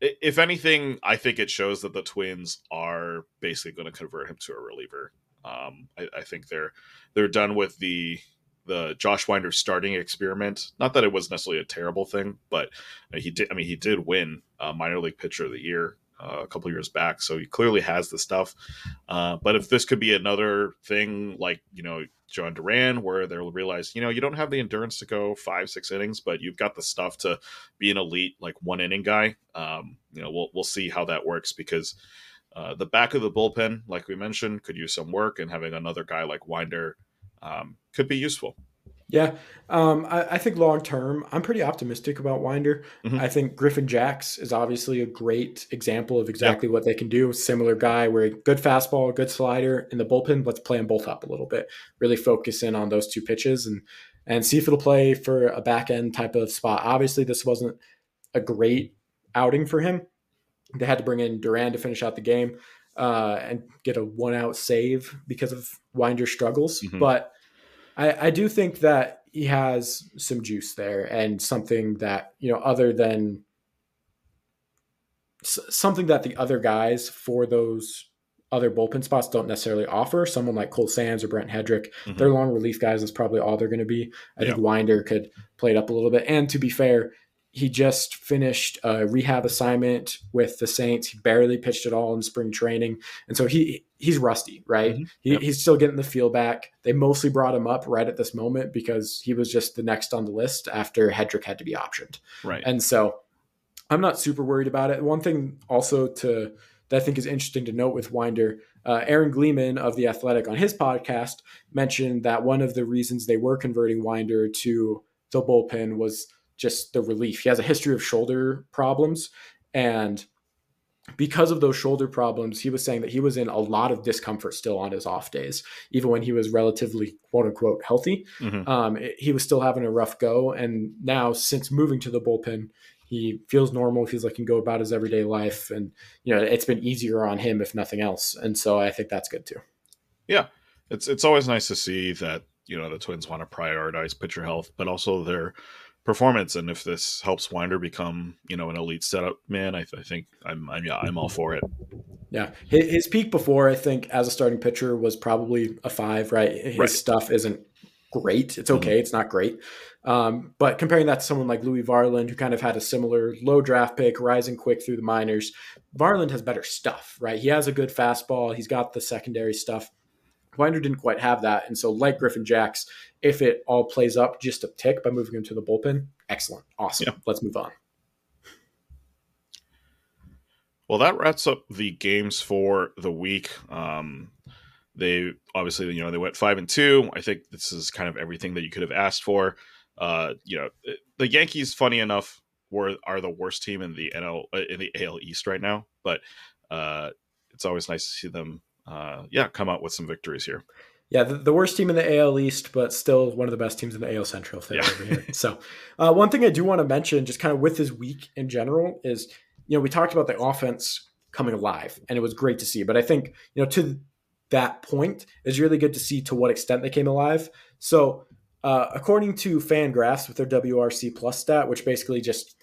if anything, I think it shows that the Twins are basically going to convert him to a reliever. Um, I, I, think they're they're done with the the Josh Winder starting experiment. Not that it was necessarily a terrible thing, but he did. I mean, he did win uh, minor league pitcher of the year uh, a couple years back, so he clearly has the stuff. Uh, but if this could be another thing, like you know. Jhoan Duran, where they'll realize, you know, you don't have the endurance to go five, six innings, but you've got the stuff to be an elite, like one inning guy. Um, you know, we'll we'll see how that works because uh, the back of the bullpen, like we mentioned, could use some work, and having another guy like Winder um, could be useful. Yeah, um, I, I, think long term, I'm pretty optimistic about Winder. Mm-hmm. I think Griffin Jax is obviously a great example of exactly yeah. what they can do. Similar guy, where good fastball, good slider in the bullpen. Let's play them both up a little bit. Really focus in on those two pitches, and and see if it'll play for a back end type of spot. Obviously, this wasn't a great outing for him. They had to bring in Duran to finish out the game uh, and get a one out save because of Winder's struggles. Mm-hmm. But I, I do think that he has some juice there and something that, you know, other than something that the other guys for those other bullpen spots don't necessarily offer. Someone like Cole Sands or Brent Headrick, mm-hmm. they're long relief guys. That's probably all they're going to be. I yeah. think Winder could play it up a little bit. And to be fair, he just finished a rehab assignment with the Saints. He barely pitched at all in spring training, and so he he's rusty, right? Mm-hmm. He, yep. He's still getting the feel back. They mostly brought him up right at this moment because he was just the next on the list after Headrick had to be optioned, right? And so I'm not super worried about it. One thing also to that I think is interesting to note with Winder, uh, Aaron Gleeman of the Athletic on his podcast mentioned that one of the reasons they were converting Winder to the bullpen was just the relief. He has a history of shoulder problems. And because of those shoulder problems, he was saying that he was in a lot of discomfort still on his off days, even when he was relatively quote unquote healthy. Mm-hmm. Um, it, he was still having a rough go. And now, since moving to the bullpen, he feels normal, feels like he can go about his everyday life. And, you know, it's been easier on him, if nothing else. And so I think that's good too. Yeah. It's, it's always nice to see that, you know, the Twins want to prioritize pitcher health, but also they're performance. And if this helps Winder become, you know, an elite setup man, I, I think I'm, I'm, yeah, I'm all for it. Yeah, his, peak before I think as a starting pitcher was probably a five. Right, his right. stuff isn't great. It's okay. Mm-hmm. It's not great. Um, but comparing that to someone like Louie Varland, who kind of had a similar low draft pick, rising quick through the minors, Varland has better stuff, right? He has a good fastball. He's got the secondary stuff. Winder didn't quite have that. And so, like Griffin Jax, if it all plays up just a tick by moving him to the bullpen, excellent. Awesome. Yeah. Let's move on. Well, that wraps up the games for the week. Um, they obviously, you know, they went five and two. I think this is kind of everything that you could have asked for. Uh, you know, the Yankees, funny enough, were are the worst team in the NL uh, in the AL East right now, but uh, it's always nice to see them uh, yeah, come out with some victories here. Yeah, the, the, worst team in the AL East, but still one of the best teams in the AL Central yeah. over here. So, uh, one thing I do want to mention, just kind of with this week in general, is you know we talked about the offense coming alive, and it was great to see. But I think you know to that point is really good to see to what extent they came alive. So, uh, according to Fangraphs with their WRC plus stat, which basically just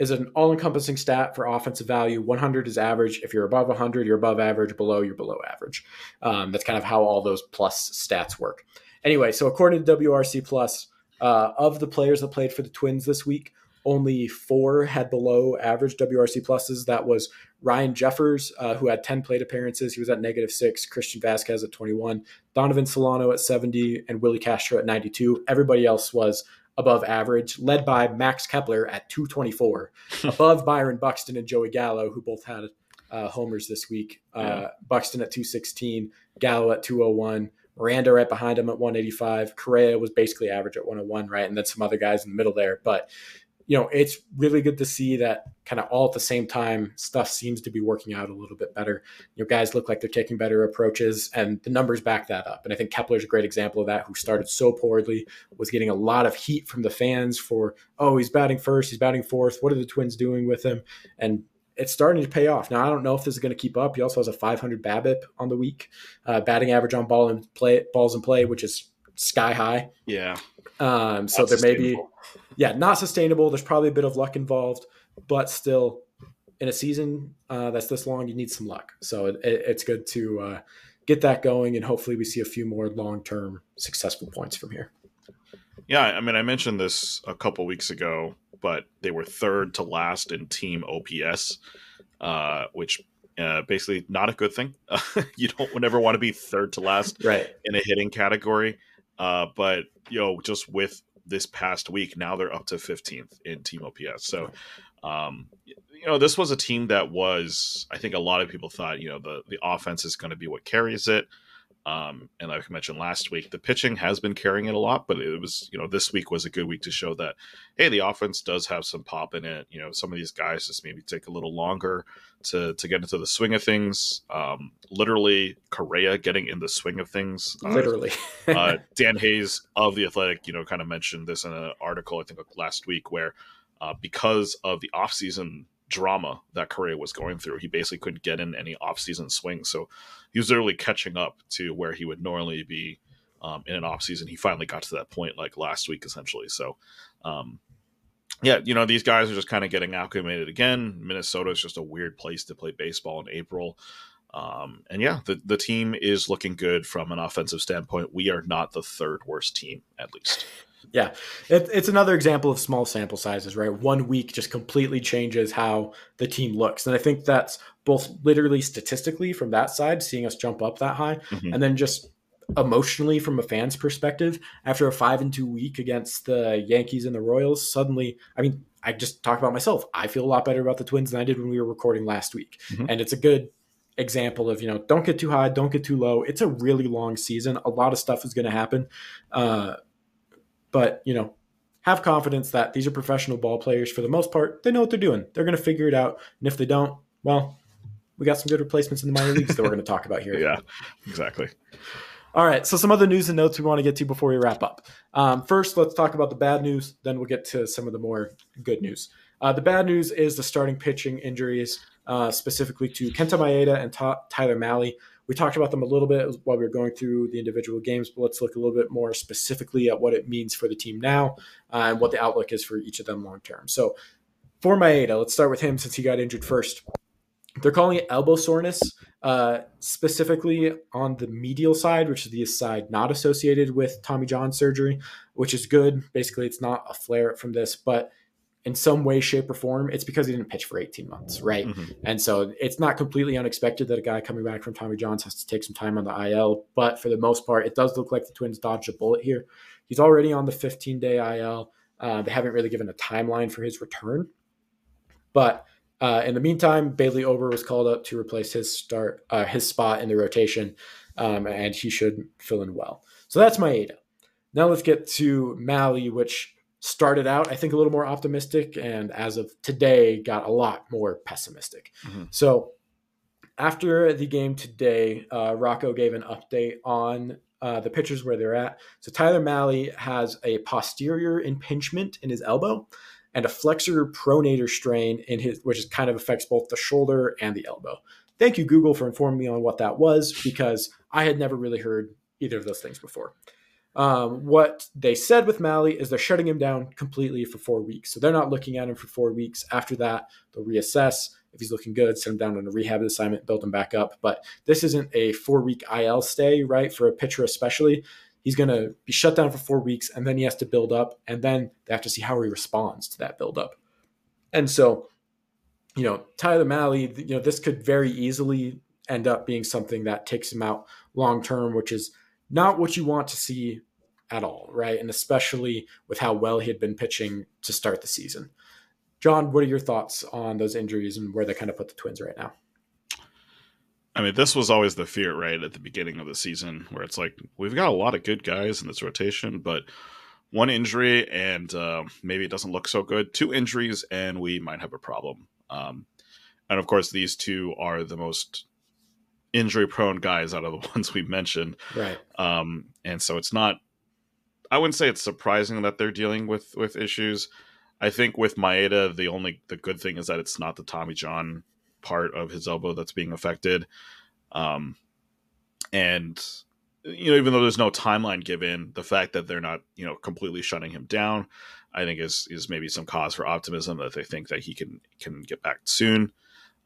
is an all-encompassing stat for offensive value. 100 is average. If you're above 100, you're above average. Below, you're below average. Um, that's kind of how all those plus stats work. Anyway, so according to WRC plus, uh, of the players that played for the Twins this week, only four had below average WRC pluses. That was Ryan Jeffers, uh, who had 10 plate appearances. He was at negative six. Christian Vazquez at 21. Donovan Solano at 70. And Willi Castro at 92. Everybody else was above average, led by Max Kepler at 224, above Byron Buxton and Joey Gallo, who both had uh, homers this week. Uh, yeah. Buxton at 216, Gallo at 201. Miranda right behind him at 185. Correa was basically average at 101, right? And then some other guys in the middle there. But you know, it's really good to see that kind of all at the same time stuff seems to be working out a little bit better. You know, guys look like they're taking better approaches and the numbers back that up. And I think Kepler's a great example of that, who started so poorly, was getting a lot of heat from the fans for, oh, he's batting first, he's batting fourth. What are the twins doing with him? And it's starting to pay off. Now I don't know if this is going to keep up. He also has a 500 BABIP on the week, uh, batting average on ball and play balls in play, which is sky high. Yeah. Um, so there may be yeah, not sustainable. There's probably a bit of luck involved, but still, in a season uh, that's this long, you need some luck. So it, it, it's good to uh, get that going, and hopefully, we see a few more long term successful points from here. Yeah, I mean, I mentioned this a couple weeks ago, but they were third to last in team OPS, uh, which uh, basically not a good thing. you don't ever want to be third to last right. in a hitting category. Uh, but you know, just with this past week. Now they're up to 15th in team OPS. So, um, you know, this was a team that was, I think a lot of people thought, you know, the, the offense is going to be what carries it. Um, and like I mentioned last week, the pitching has been carrying it a lot, but it was, you know, this week was a good week to show that, hey, the offense does have some pop in it. You know, some of these guys just maybe take a little longer to to get into the swing of things. Um, literally, Correa getting in the swing of things. Uh, literally, uh, Dan Hayes of the Athletic, you know, kind of mentioned this in an article I think last week where uh, because of the offseason drama that Correa was going through. He basically couldn't get in any offseason swings. So he was literally catching up to where he would normally be um, in an offseason. He finally got to that point like last week, essentially. So, um, yeah, you know, these guys are just kind of getting acclimated again. Minnesota is just a weird place to play baseball in April. Um, and yeah, the, the team is looking good from an offensive standpoint. We are not the third worst team, at least. Yeah, it, it's another example of small sample sizes, right? One week just completely changes how the team looks. And I think that's both literally statistically from that side, seeing us jump up that high, mm-hmm. and then just emotionally from a fan's perspective after a five and two week against the Yankees and the Royals. Suddenly, I mean, I just talk about myself. I feel a lot better about the Twins than I did when we were recording last week. Mm-hmm. And it's a good example of, you know, don't get too high, don't get too low. It's a really long season. A lot of stuff is going to happen. Uh, but, you know, have confidence that these are professional ball players for the most part. They know what they're doing. They're going to figure it out. And if they don't, well, we got some good replacements in the minor leagues that we're going to talk about here. Yeah, exactly. All right. So, some other news and notes we want to get to before we wrap up. Um, first, let's talk about the bad news. Then we'll get to some of the more good news. Uh, the bad news is the starting pitching injuries, uh, specifically to Kenta Maeda and Ta- Tyler Mahle. We talked about them a little bit while we were going through the individual games, but let's look a little bit more specifically at what it means for the team now uh, and what the outlook is for each of them long term. So for Maeda, let's start with him since he got injured first. They're calling it elbow soreness, uh, specifically on the medial side, which is the side not associated with Tommy John surgery, which is good. Basically, it's not a flare from this, but in some way, shape, or form, it's because he didn't pitch for 18 months, right? Mm-hmm. And so it's not completely unexpected that a guy coming back from Tommy Johns has to take some time on the IL. But for the most part, it does look like the Twins dodged a bullet here. He's already on the 15 day IL. Uh, they haven't really given a timeline for his return. But uh, in the meantime, Bailey Ober was called up to replace his start, uh, his spot in the rotation, um, and he should fill in well. So that's my Maeda. Now let's get to Mahle, which started out, I think, a little more optimistic, and as of today, got a lot more pessimistic. Mm-hmm. So after the game today, uh, Rocco gave an update on uh, the pitchers where they're at. So Tyler Mahle has a posterior impingement in his elbow and a flexor pronator strain in his, which is kind of affects both the shoulder and the elbow. Thank you, Google, for informing me on what that was because I had never really heard either of those things before. Um, what they said with Mahle is they're shutting him down completely for four weeks. So they're not looking at him for four weeks. After that, they'll reassess. If he's looking good, send him down on a rehab assignment, build him back up. But this isn't a four week IL stay, right? For a pitcher, especially. He's going to be shut down for four weeks and then he has to build up. And then they have to see how he responds to that build up. And so, you know, Tyler Mahle, you know, this could very easily end up being something that takes him out long term, which is not what you want to see at all, right? And especially with how well he had been pitching to start the season. John, what are your thoughts on those injuries and where they kind of put the Twins right now? I mean, this was always the fear, right, at the beginning of the season, where it's like we've got a lot of good guys in this rotation, but one injury and uh, maybe it doesn't look so good. Two injuries and we might have a problem. Um, and of course, these two are the most injury prone guys out of the ones we mentioned. Right. Um, and so it's not I wouldn't say it's surprising that they're dealing with with issues. I think with Maeda, the only the good thing is that it's not the Tommy John part of his elbow that's being affected. Um, and you know, even though there's no timeline given, the fact that they're not you know completely shutting him down, I think is is maybe some cause for optimism that they think that he can can get back soon.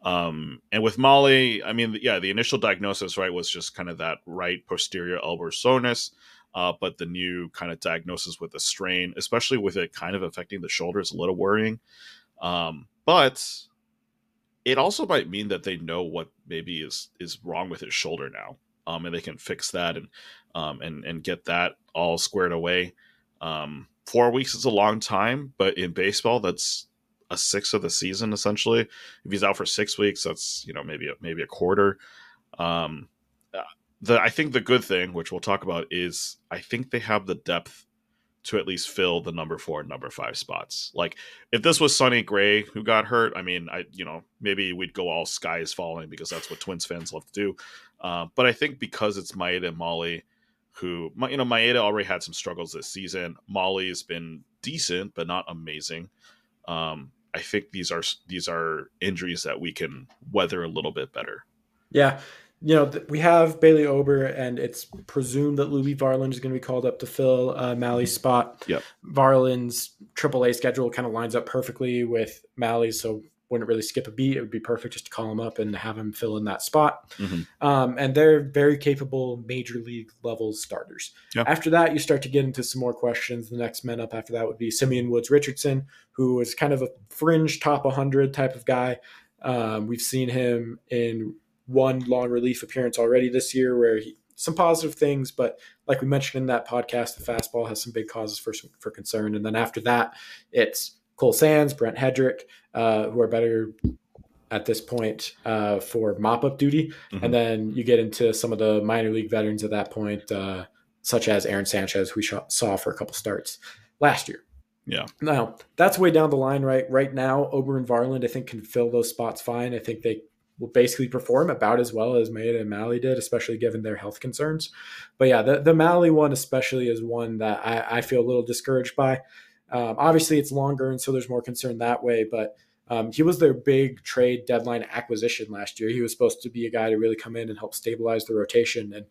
Um, and with Mahle, I mean, yeah, the initial diagnosis, right, was just kind of that right posterior elbow soreness. Uh, but the new kind of diagnosis with the strain, especially with it kind of affecting the shoulder, is a little worrying. Um, but it also might mean that they know what maybe is is wrong with his shoulder now, um, and they can fix that and um, and and get that all squared away. Um, four weeks is a long time, but in baseball, that's a sixth of the season essentially. If he's out for six weeks, that's you know maybe a, maybe a quarter. Um, the I think the good thing, which we'll talk about, is I think they have the depth to at least fill the number four and number five spots. Like if this was Sonny Gray who got hurt, I mean, I you know maybe we'd go all sky is falling because that's what Twins fans love to do. Uh, but I think because it's Maeda and Mahle, who you know Maeda already had some struggles this season. Mahle's been decent but not amazing. Um, I think these are these are injuries that we can weather a little bit better. Yeah, you know, we have Bailey Ober, and it's presumed that Louie Varland is going to be called up to fill uh, Mahle's spot. Yep. Varland's AAA schedule kind of lines up perfectly with Mahle's, so wouldn't really skip a beat. It would be perfect just to call him up and have him fill in that spot. Mm-hmm. Um, and they're very capable major league level starters. Yep. After that, you start to get into some more questions. The next men up after that would be Simeon Woods Richardson, who is kind of a fringe top 100 type of guy. Um, we've seen him in one long relief appearance already this year where he some positive things, but like we mentioned in that podcast, the fastball has some big causes for for concern. And then after that, it's Cole Sands, Brent Headrick, uh, who are better at this point uh, for mop up duty. Mm-hmm. And then you get into some of the minor league veterans at that point, uh, such as Aaron Sanchez, who we saw for a couple starts last year. Yeah. Now that's way down the line, right? Right now, Ober and Varland, I think, can fill those spots fine. I think they will basically perform about as well as Maeda and Mahle did, especially given their health concerns. But yeah, the, the Mahle one especially is one that I, I feel a little discouraged by. Um, obviously, it's longer, and so there's more concern that way. But um, he was their big trade deadline acquisition last year. He was supposed to be a guy to really come in and help stabilize the rotation. And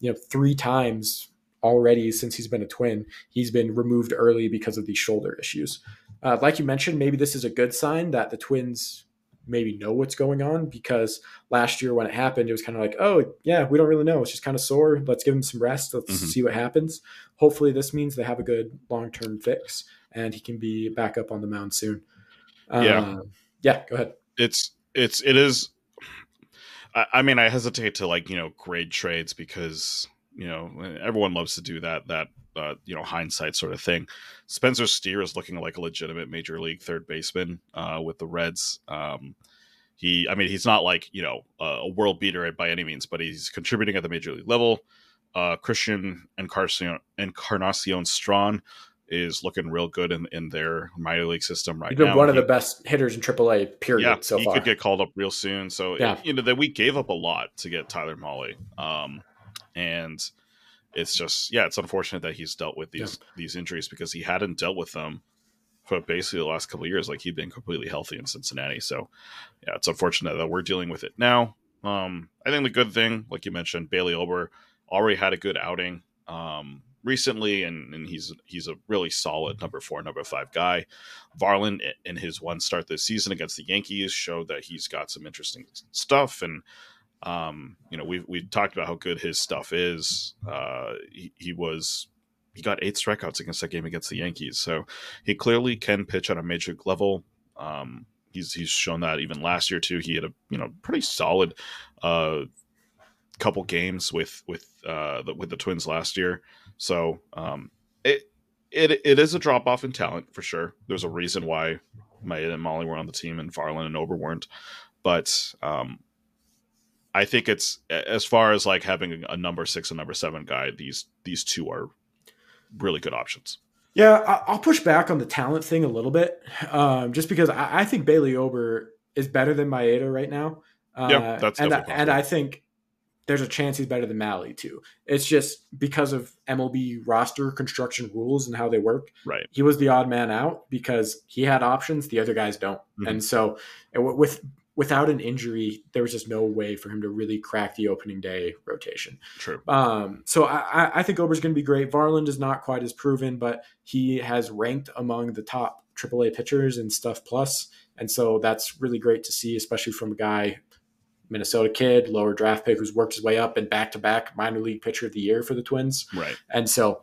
you know, three times already since he's been a twin, he's been removed early because of these shoulder issues. Uh, like you mentioned, maybe this is a good sign that the Twins maybe know what's going on because last year when it happened, it was kind of like, oh, yeah, we don't really know. It's just kind of sore. Let's give him some rest. Let's mm-hmm. see what happens. Hopefully, this means they have a good long term fix and he can be back up on the mound soon. Yeah. Uh, yeah, go ahead. It's, it's, it is. I, I mean, I hesitate to like, you know, grade trades because, you know, everyone loves to do that, that uh, you know hindsight sort of thing. Spencer Steer is looking like a legitimate major league third baseman uh, with the Reds. Um, he, I mean, he's not like you know a world beater by any means, but he's contributing at the major league level. Uh, Christian Encarnacion, Encarnacion Strand is looking real good in, in their minor league system right He's been now. one of he, the best hitters in AAA. Period. Yeah, so he far. could get called up real soon. So Yeah. it- you know that we gave up a lot to get Tyler Mahle. um, and it's just yeah, it's unfortunate that he's dealt with these these injuries because he hadn't dealt with them for basically the last couple of years. Like he'd been completely healthy in Cincinnati. So yeah, it's unfortunate that we're dealing with it now. Um, I think the good thing, like you mentioned, Bailey Ober already had a good outing um, recently, and, and he's he's a really solid number four, number five guy. Varland, in his one start this season against the Yankees showed that he's got some interesting stuff, and um, you know we we talked about how good his stuff is. Uh, he, he was he got eight strikeouts against that game against the Yankees, so he clearly can pitch at a major level. Um, he's he's shown that even last year too. He had a you know pretty solid uh, couple games with with uh, the, with the Twins last year. So um, it it it is a drop off in talent for sure. There's a reason why Maeda and Mahle were on the team and Varland and Ober weren't, but um, I think it's as far as like having a number six and number seven guy. These these two are really good options. Yeah, I'll push back on the talent thing a little bit, um, just because I, I think Bailey Ober is better than Maeda right now. Uh, Yeah, that's and I, and I think there's a chance he's better than Mahle too. It's just because of MLB roster construction rules and how they work. Right. He was the odd man out because he had options, the other guys don't, Mhm. and so with without an injury, there was just no way for him to really crack the opening day rotation. True. Um, so I, I- think Ober's going to be great. Varland is not quite as proven, but he has ranked among the top AAA pitchers and Stuff Plus, and so that's really great to see, especially from a guy, Minnesota kid, lower draft pick, who's worked his way up and back to back minor league pitcher of the year for the Twins. Right. And so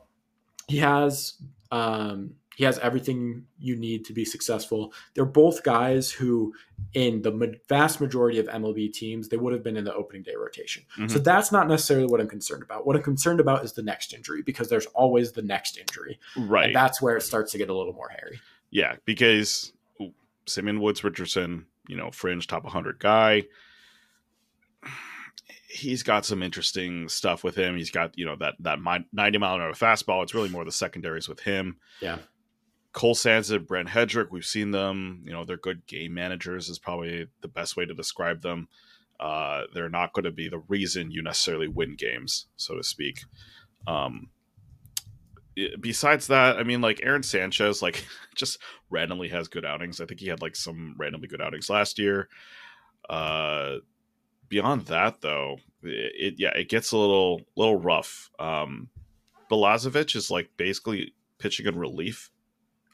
he has um, he has everything you need to be successful. They're both guys who, in the vast majority of MLB teams, they would have been in the opening day rotation. Mhm. So that's not necessarily what I'm concerned about. What I'm concerned about is the next injury because there's always the next injury. Right. And that's where it starts to get a little more hairy. Yeah, because Simeon Woods Richardson, you know, fringe top 100 guy. he's got some interesting stuff with him. He's got you know that that 90 mile an hour fastball. It's really more the secondaries with him. Yeah. Cole Sands, Brent Headrick, we've seen them. You know, they're good game managers, is probably the best way to describe them. Uh, they're not going to be the reason you necessarily win games, so to speak. Um, besides that, I mean, like Aaron Sanchez, like just randomly has good outings. I think he had like some randomly good outings last year. Uh, beyond that, though, it, it yeah, it gets a little little rough. Um, Balazovic is like basically pitching in relief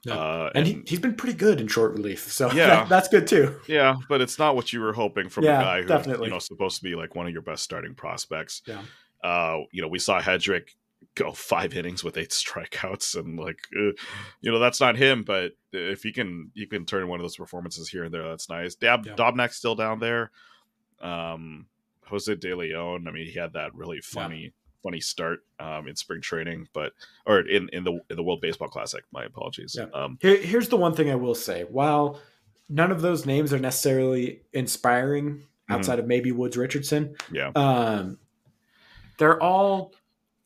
yeah. Uh, and, and he, has been pretty good in short relief, so yeah, that, that's good too. Yeah, but it's not what you were hoping from yeah, a guy who definitely. you know supposed to be like one of your best starting prospects. Yeah. Uh, you know, we saw Headrick go five innings with eight strikeouts, and like, uh, you know, that's not him. But if he can, you can turn one of those performances here and there. That's nice. Dab yeah. Dobnak's still down there. Um, Jose De Leon. I mean, he had that really funny. Funny start um, in spring training, but or in in the in the World Baseball Classic. My apologies. Yeah. Um, Here, here's the one thing I will say: while none of those names are necessarily inspiring mm-hmm. outside mm-hmm. of maybe Woods Richardson, yeah, um, they're all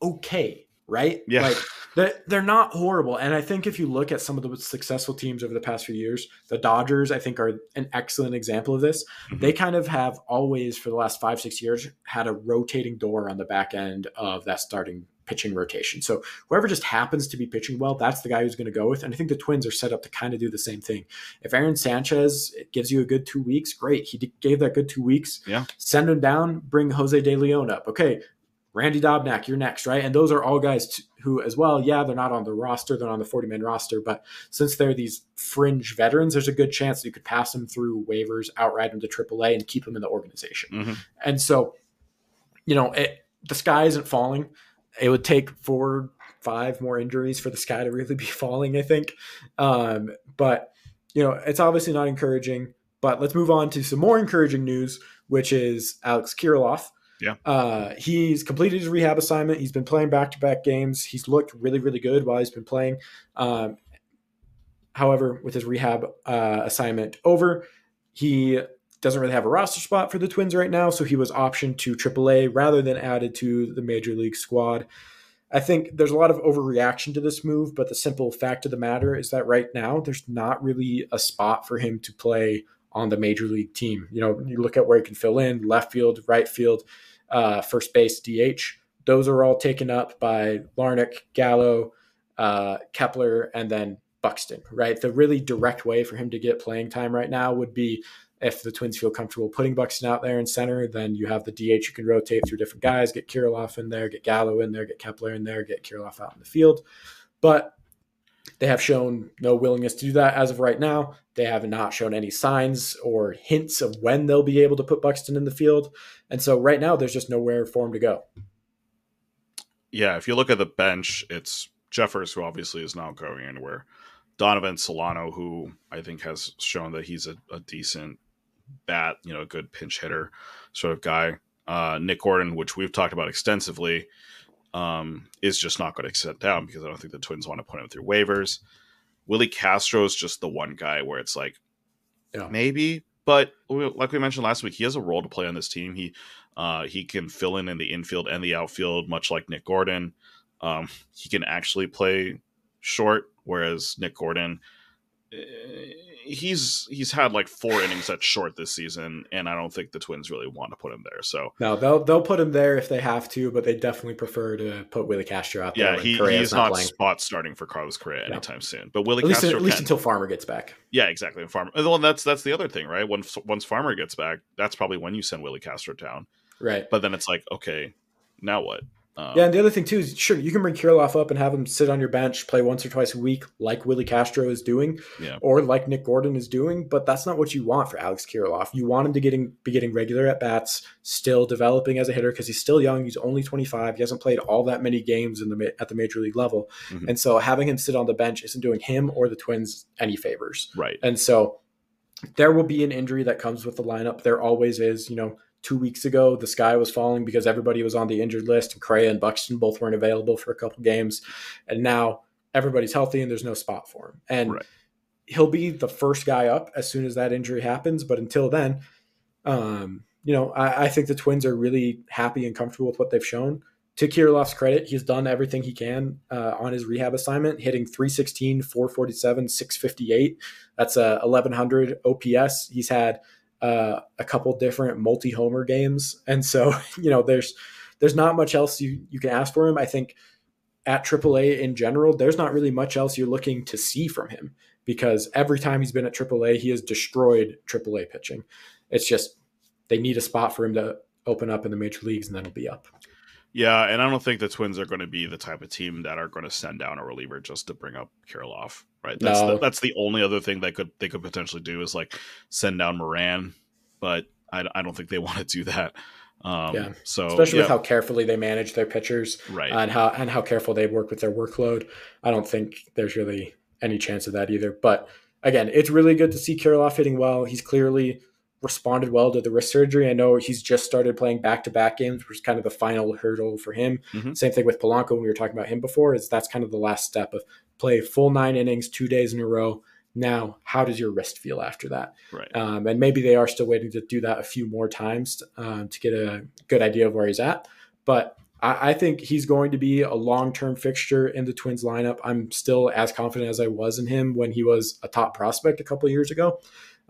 okay, right? Yeah. Like they're, they're not horrible. And I think if you look at some of the successful teams over the past few years, the Dodgers, I think, are an excellent example of this. Mm-hmm. They kind of have always, for the last five, six years, had a rotating door on the back end of that starting pitching rotation. So whoever just happens to be pitching well, that's the guy who's going to go with. And I think the Twins are set up to kind of do the same thing. If Aaron Sanchez gives you a good two weeks, great. He gave that good two weeks. Yeah. Send him down. Bring Jose De Leon up. Okay, Randy Dobnak, you're next, right? And those are all guys who, as well, yeah, they're not on the roster, they're on the 40 man roster, but since they're these fringe veterans, there's a good chance that you could pass them through waivers, outright them to AAA, and keep them in the organization. Mm-hmm. And so, you know, it, the sky isn't falling. It would take four, five more injuries for the sky to really be falling, I think. Um, but, you know, it's obviously not encouraging. But let's move on to some more encouraging news, which is Alex Kirilloff yeah. Uh, he's completed his rehab assignment. He's been playing back to back games. He's looked really, really good while he's been playing. Um, however, with his rehab uh, assignment over, he doesn't really have a roster spot for the Twins right now. So he was optioned to AAA rather than added to the major league squad. I think there's a lot of overreaction to this move, but the simple fact of the matter is that right now there's not really a spot for him to play on the major league team. You know, you look at where he can fill in left field, right field uh, first base, DH. Those are all taken up by Larnach, Gallo, uh, Kepler, and then Buxton, right? The really direct way for him to get playing time right now would be if the Twins feel comfortable putting Buxton out there in center, then you have the DH you can rotate through different guys, get Kirilloff in there, get Gallo in there, get Kepler in there, get Kirilloff out in the field. But they have shown no willingness to do that as of right now. They have not shown any signs or hints of when they'll be able to put Buxton in the field. And so right now, there's just nowhere for him to go. Yeah, if you look at the bench, it's Jeffers, who obviously is not going anywhere. Donovan Solano, who I think has shown that he's a, a decent bat, you know, a good pinch hitter sort of guy. Uh, Nick Gordon, which we've talked about extensively, um, is just not going to sit down because I don't think the Twins want to put him through waivers. Willi Castro is just the one guy where it's like, yeah. maybe, but like we mentioned last week, he has a role to play on this team. He uh, he can fill in in the infield and the outfield, much like Nick Gordon. Um, he can actually play short, whereas Nick Gordon Eh, he's he's had like four innings at short this season, and I don't think the Twins really want to put him there. So no, they'll they'll put him there if they have to, but they definitely prefer to put Willi Castro out there. Yeah, he, he's not, not spot starting for Carlos Correa no. anytime soon. But Willi at least, Castro, at least can. until Farmer gets back. Yeah, exactly. And Farmer. Well, that's that's the other thing, right? Once once Farmer gets back, that's probably when you send Willi Castro down. Right. But then it's like, okay, now what? Um, yeah, and the other thing too is sure you can bring Kirilloff up and have him sit on your bench, play once or twice a week, like Willi Castro is doing, yeah. or like Nick Gordon is doing. But that's not what you want for Alex Kirilloff. You want him to getting be getting regular at bats, still developing as a hitter because he's still young. He's only 25. He hasn't played all that many games in the at the major league level, mm-hmm. and so having him sit on the bench isn't doing him or the Twins any favors. Right. And so there will be an injury that comes with the lineup. There always is. You know two weeks ago, the sky was falling because everybody was on the injured list, and Correa and Buxton both weren't available for a couple games. And now everybody's healthy and there's no spot for him. And right. he'll be the first guy up as soon as that injury happens. But until then, um, you know, I, I, think the Twins are really happy and comfortable with what they've shown. To Kirilloff's credit, he's done everything he can uh, on his rehab assignment, hitting 316, 447, 658. That's a 1100 OPS. He's had uh, a couple different multi homer games, and so you know, there's there's not much else you you can ask for him. I think at AAA in general, there's not really much else you're looking to see from him because every time he's been at AAA, he has destroyed AAA pitching. It's just they need a spot for him to open up in the major leagues, and then he'll be up. Yeah, and I don't think the Twins are going to be the type of team that are going to send down a reliever just to bring up Kirilloff, right? That's no. the, that's the only other thing they could they could potentially do is like send down Moran, but I, I don't think they want to do that. Um, yeah. So especially yeah. with how carefully they manage their pitchers, right, and how and how careful they work with their workload, I don't think there's really any chance of that either. But again, it's really good to see Kirilloff hitting well. He's clearly responded well to the wrist surgery. I know he's just started playing back to back games, which is kind of the final hurdle for him. Mm-hmm. Same thing with Polanco when we were talking about him before, is that's kind of the last step of play full nine innings, two days in a row. Now, how does your wrist feel after that? Right. Um, and maybe they are still waiting to do that a few more times um, to get a good idea of where he's at. But I, I think he's going to be a long term fixture in the Twins lineup. I'm still as confident as I was in him when he was a top prospect a couple years ago.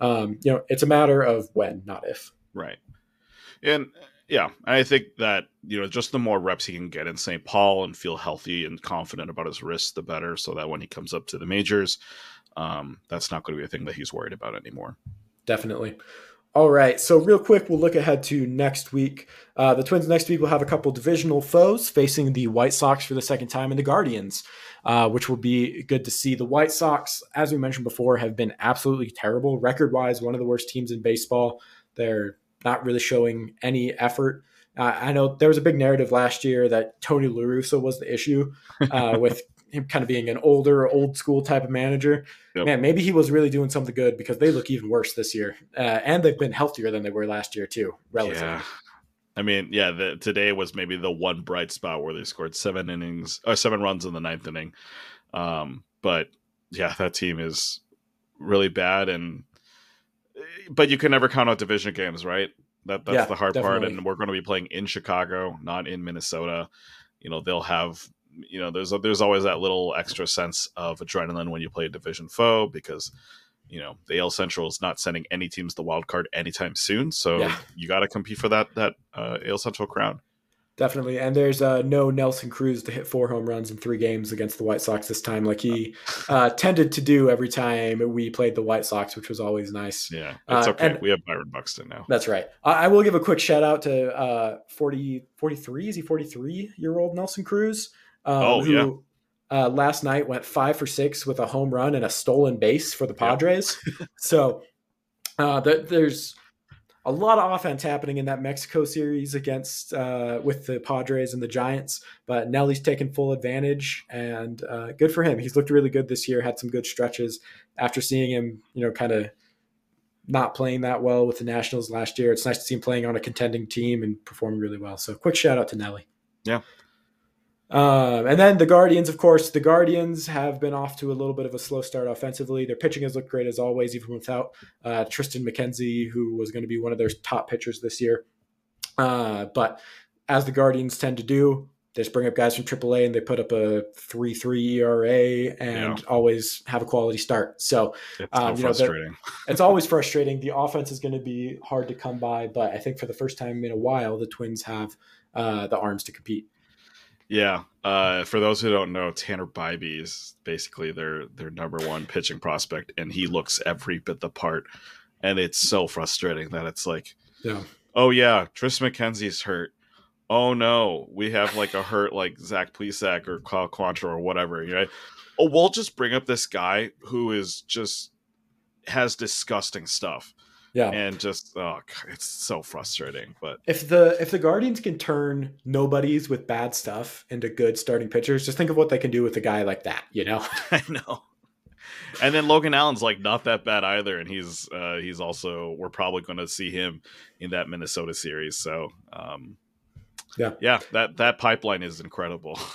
Um, you know, it's a matter of when, not if. Right. And yeah, I think that you know just the more reps he can get in St. Paul and feel healthy and confident about his wrist, the better. So that when he comes up to the majors, um, that's not going to be a thing that he's worried about anymore. Definitely. All right, so real quick, we'll look ahead to next week. Uh, the Twins next week will have a couple divisional foes facing the White Sox for the second time and the Guardians, uh, which will be good to see. The White Sox, as we mentioned before, have been absolutely terrible. Record wise, one of the worst teams in baseball. They're not really showing any effort. Uh, I know there was a big narrative last year that Tony La Russa was the issue uh, with him kind of being an older, old school type of manager. Yep. Man, maybe he was really doing something good because they look even worse this year, uh, and they've been healthier than they were last year too. Relatively. Yeah. I mean, yeah, the, today was maybe the one bright spot where they scored seven innings or seven runs in the ninth inning. Um, but yeah, that team is really bad, and but you can never count out division games, right? That that's yeah, the hard definitely. part, and we're going to be playing in Chicago, not in Minnesota. You know, they'll have you know there's there's always that little extra sense of adrenaline when you play a division foe because you know the AL Central is not sending any teams the wild card anytime soon, so yeah. you got to compete for that that uh, AL Central crown. Definitely, and there's uh, no Nelson Cruz to hit four home runs in three games against the White Sox this time, like he uh, tended to do every time we played the White Sox, which was always nice. Yeah, it's uh, okay. we have Byron Buxton now. That's right. I will give a quick shout out to uh, 40, 43, is he 43 year old Nelson Cruz? Um, oh who, yeah. Uh, last night went five for six with a home run and a stolen base for the Padres. Yeah. so uh, the, there's a lot of offense happening in that Mexico series against uh, with the Padres and the Giants. But Nelly's taken full advantage, and uh, good for him. He's looked really good this year. Had some good stretches after seeing him, you know, kind of not playing that well with the Nationals last year. It's nice to see him playing on a contending team and performing really well. So, quick shout out to Nelly. Yeah, um, and then the Guardians, of course, the Guardians have been off to a little bit of a slow start offensively. Their pitching has looked great as always, even without uh, Triston McKenzie, who was going to be one of their top pitchers this year. Uh, but as the Guardians tend to do, they just bring up guys from AAA and they put up a three three ERA and yeah. always have a quality start. So it's um, you know, it's always frustrating. The offense is going to be hard to come by, but I think for the first time in a while, the Twins have uh, the arms to compete. Yeah. Uh, for those who don't know, Tanner Bibee is basically their their number one pitching prospect, and he looks every bit the part. And it's so frustrating that it's like, yeah. oh yeah, Tris McKenzie's hurt. Oh no, we have like a hurt like Zach Plesac or Kyle Quantrill or whatever. You know? Oh, we'll just bring up this guy who is just has disgusting stuff yeah. And just oh, it's so frustrating. But if the if the Guardians can turn nobodies with bad stuff into good starting pitchers, just think of what they can do with a guy like that. You know. I know. And then Logan Allen's like not that bad either, and he's uh, he's also we're probably going to see him in that Minnesota series. So um, yeah, yeah, that that pipeline is incredible.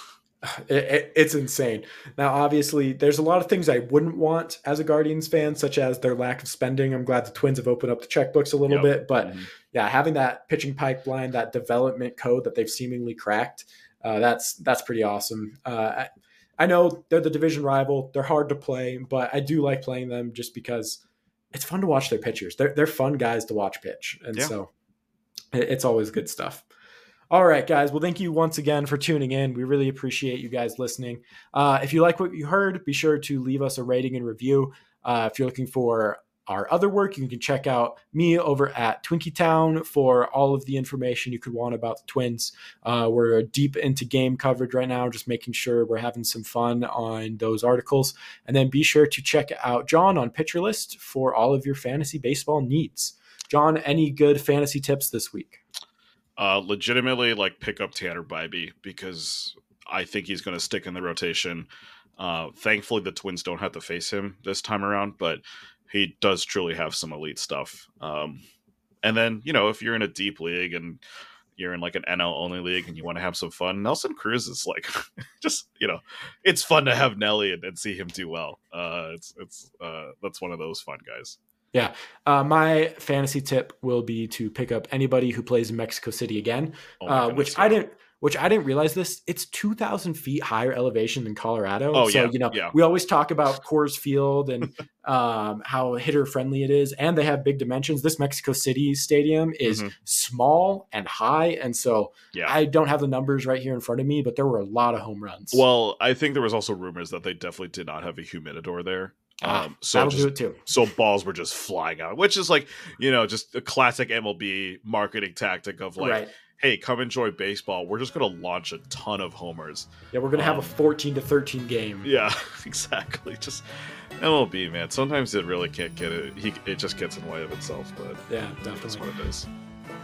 It, it, it's insane. Now, obviously, there's a lot of things I wouldn't want as a Guardians fan, such as their lack of spending. I'm glad the Twins have opened up the checkbooks a little yep. bit, but mm-hmm. yeah, having that pitching pipeline, that development code that they've seemingly cracked, uh, that's that's pretty awesome. Uh, I, I know they're the division rival; they're hard to play, but I do like playing them just because it's fun to watch their pitchers. They're they're fun guys to watch pitch, and yeah. so it's always good stuff. All right, guys. Well, thank you once again for tuning in. We really appreciate you guys listening. Uh, if you like what you heard, be sure to leave us a rating and review. Uh, if you're looking for our other work, you can check out me over at Twinkie Town for all of the information you could want about the Twins. Uh, we're deep into game coverage right now, just making sure we're having some fun on those articles. And then be sure to check out John on Pitcher List for all of your fantasy baseball needs. John, any good fantasy tips this week? Uh, legitimately like pick up Tanner Bibee because I think he's going to stick in the rotation. Uh, thankfully, the Twins don't have to face him this time around, but he does truly have some elite stuff. Um, and then, you know, if you're in a deep league and you're in like an NL only league and you want to have some fun, Nelson Cruz is like just you know, it's fun to have Nelly and, and see him do well. Uh, it's it's uh, that's one of those fun guys. Yeah. Uh, my fantasy tip will be to pick up anybody who plays Mexico City again, oh uh, which I didn't. Which I didn't realize this. It's two thousand feet higher elevation than Colorado. Oh, so yeah, you know yeah. we always talk about Coors Field and um, how hitter friendly it is, and they have big dimensions. This Mexico City stadium is mm-hmm. small and high, and so yeah. I don't have the numbers right here in front of me, but there were a lot of home runs. Well, I think there was also rumors that they definitely did not have a humidor there. Ah, um, so just, do it too. So balls were just flying out, which is like you know just a classic MLB marketing tactic of like, right. hey, come enjoy baseball. We're just gonna launch a ton of homers. Yeah, we're gonna um, have a um, fourteen to thirteen game. Yeah, exactly. Just MLB, man. Sometimes it really can't get it. He it just gets in the way of itself. But yeah, definitely. That's what it is.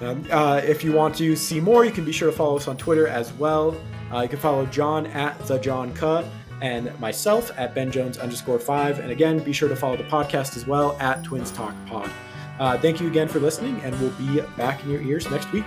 Um, uh, if you want to see more, you can be sure to follow us on Twitter as well. Uh, you can follow John at the John Cuh and myself at Ben Jones underscore five. And again, be sure to follow the podcast as well at Twins Talk Pod. Uh, thank you again for listening, and we'll be back in your ears next week.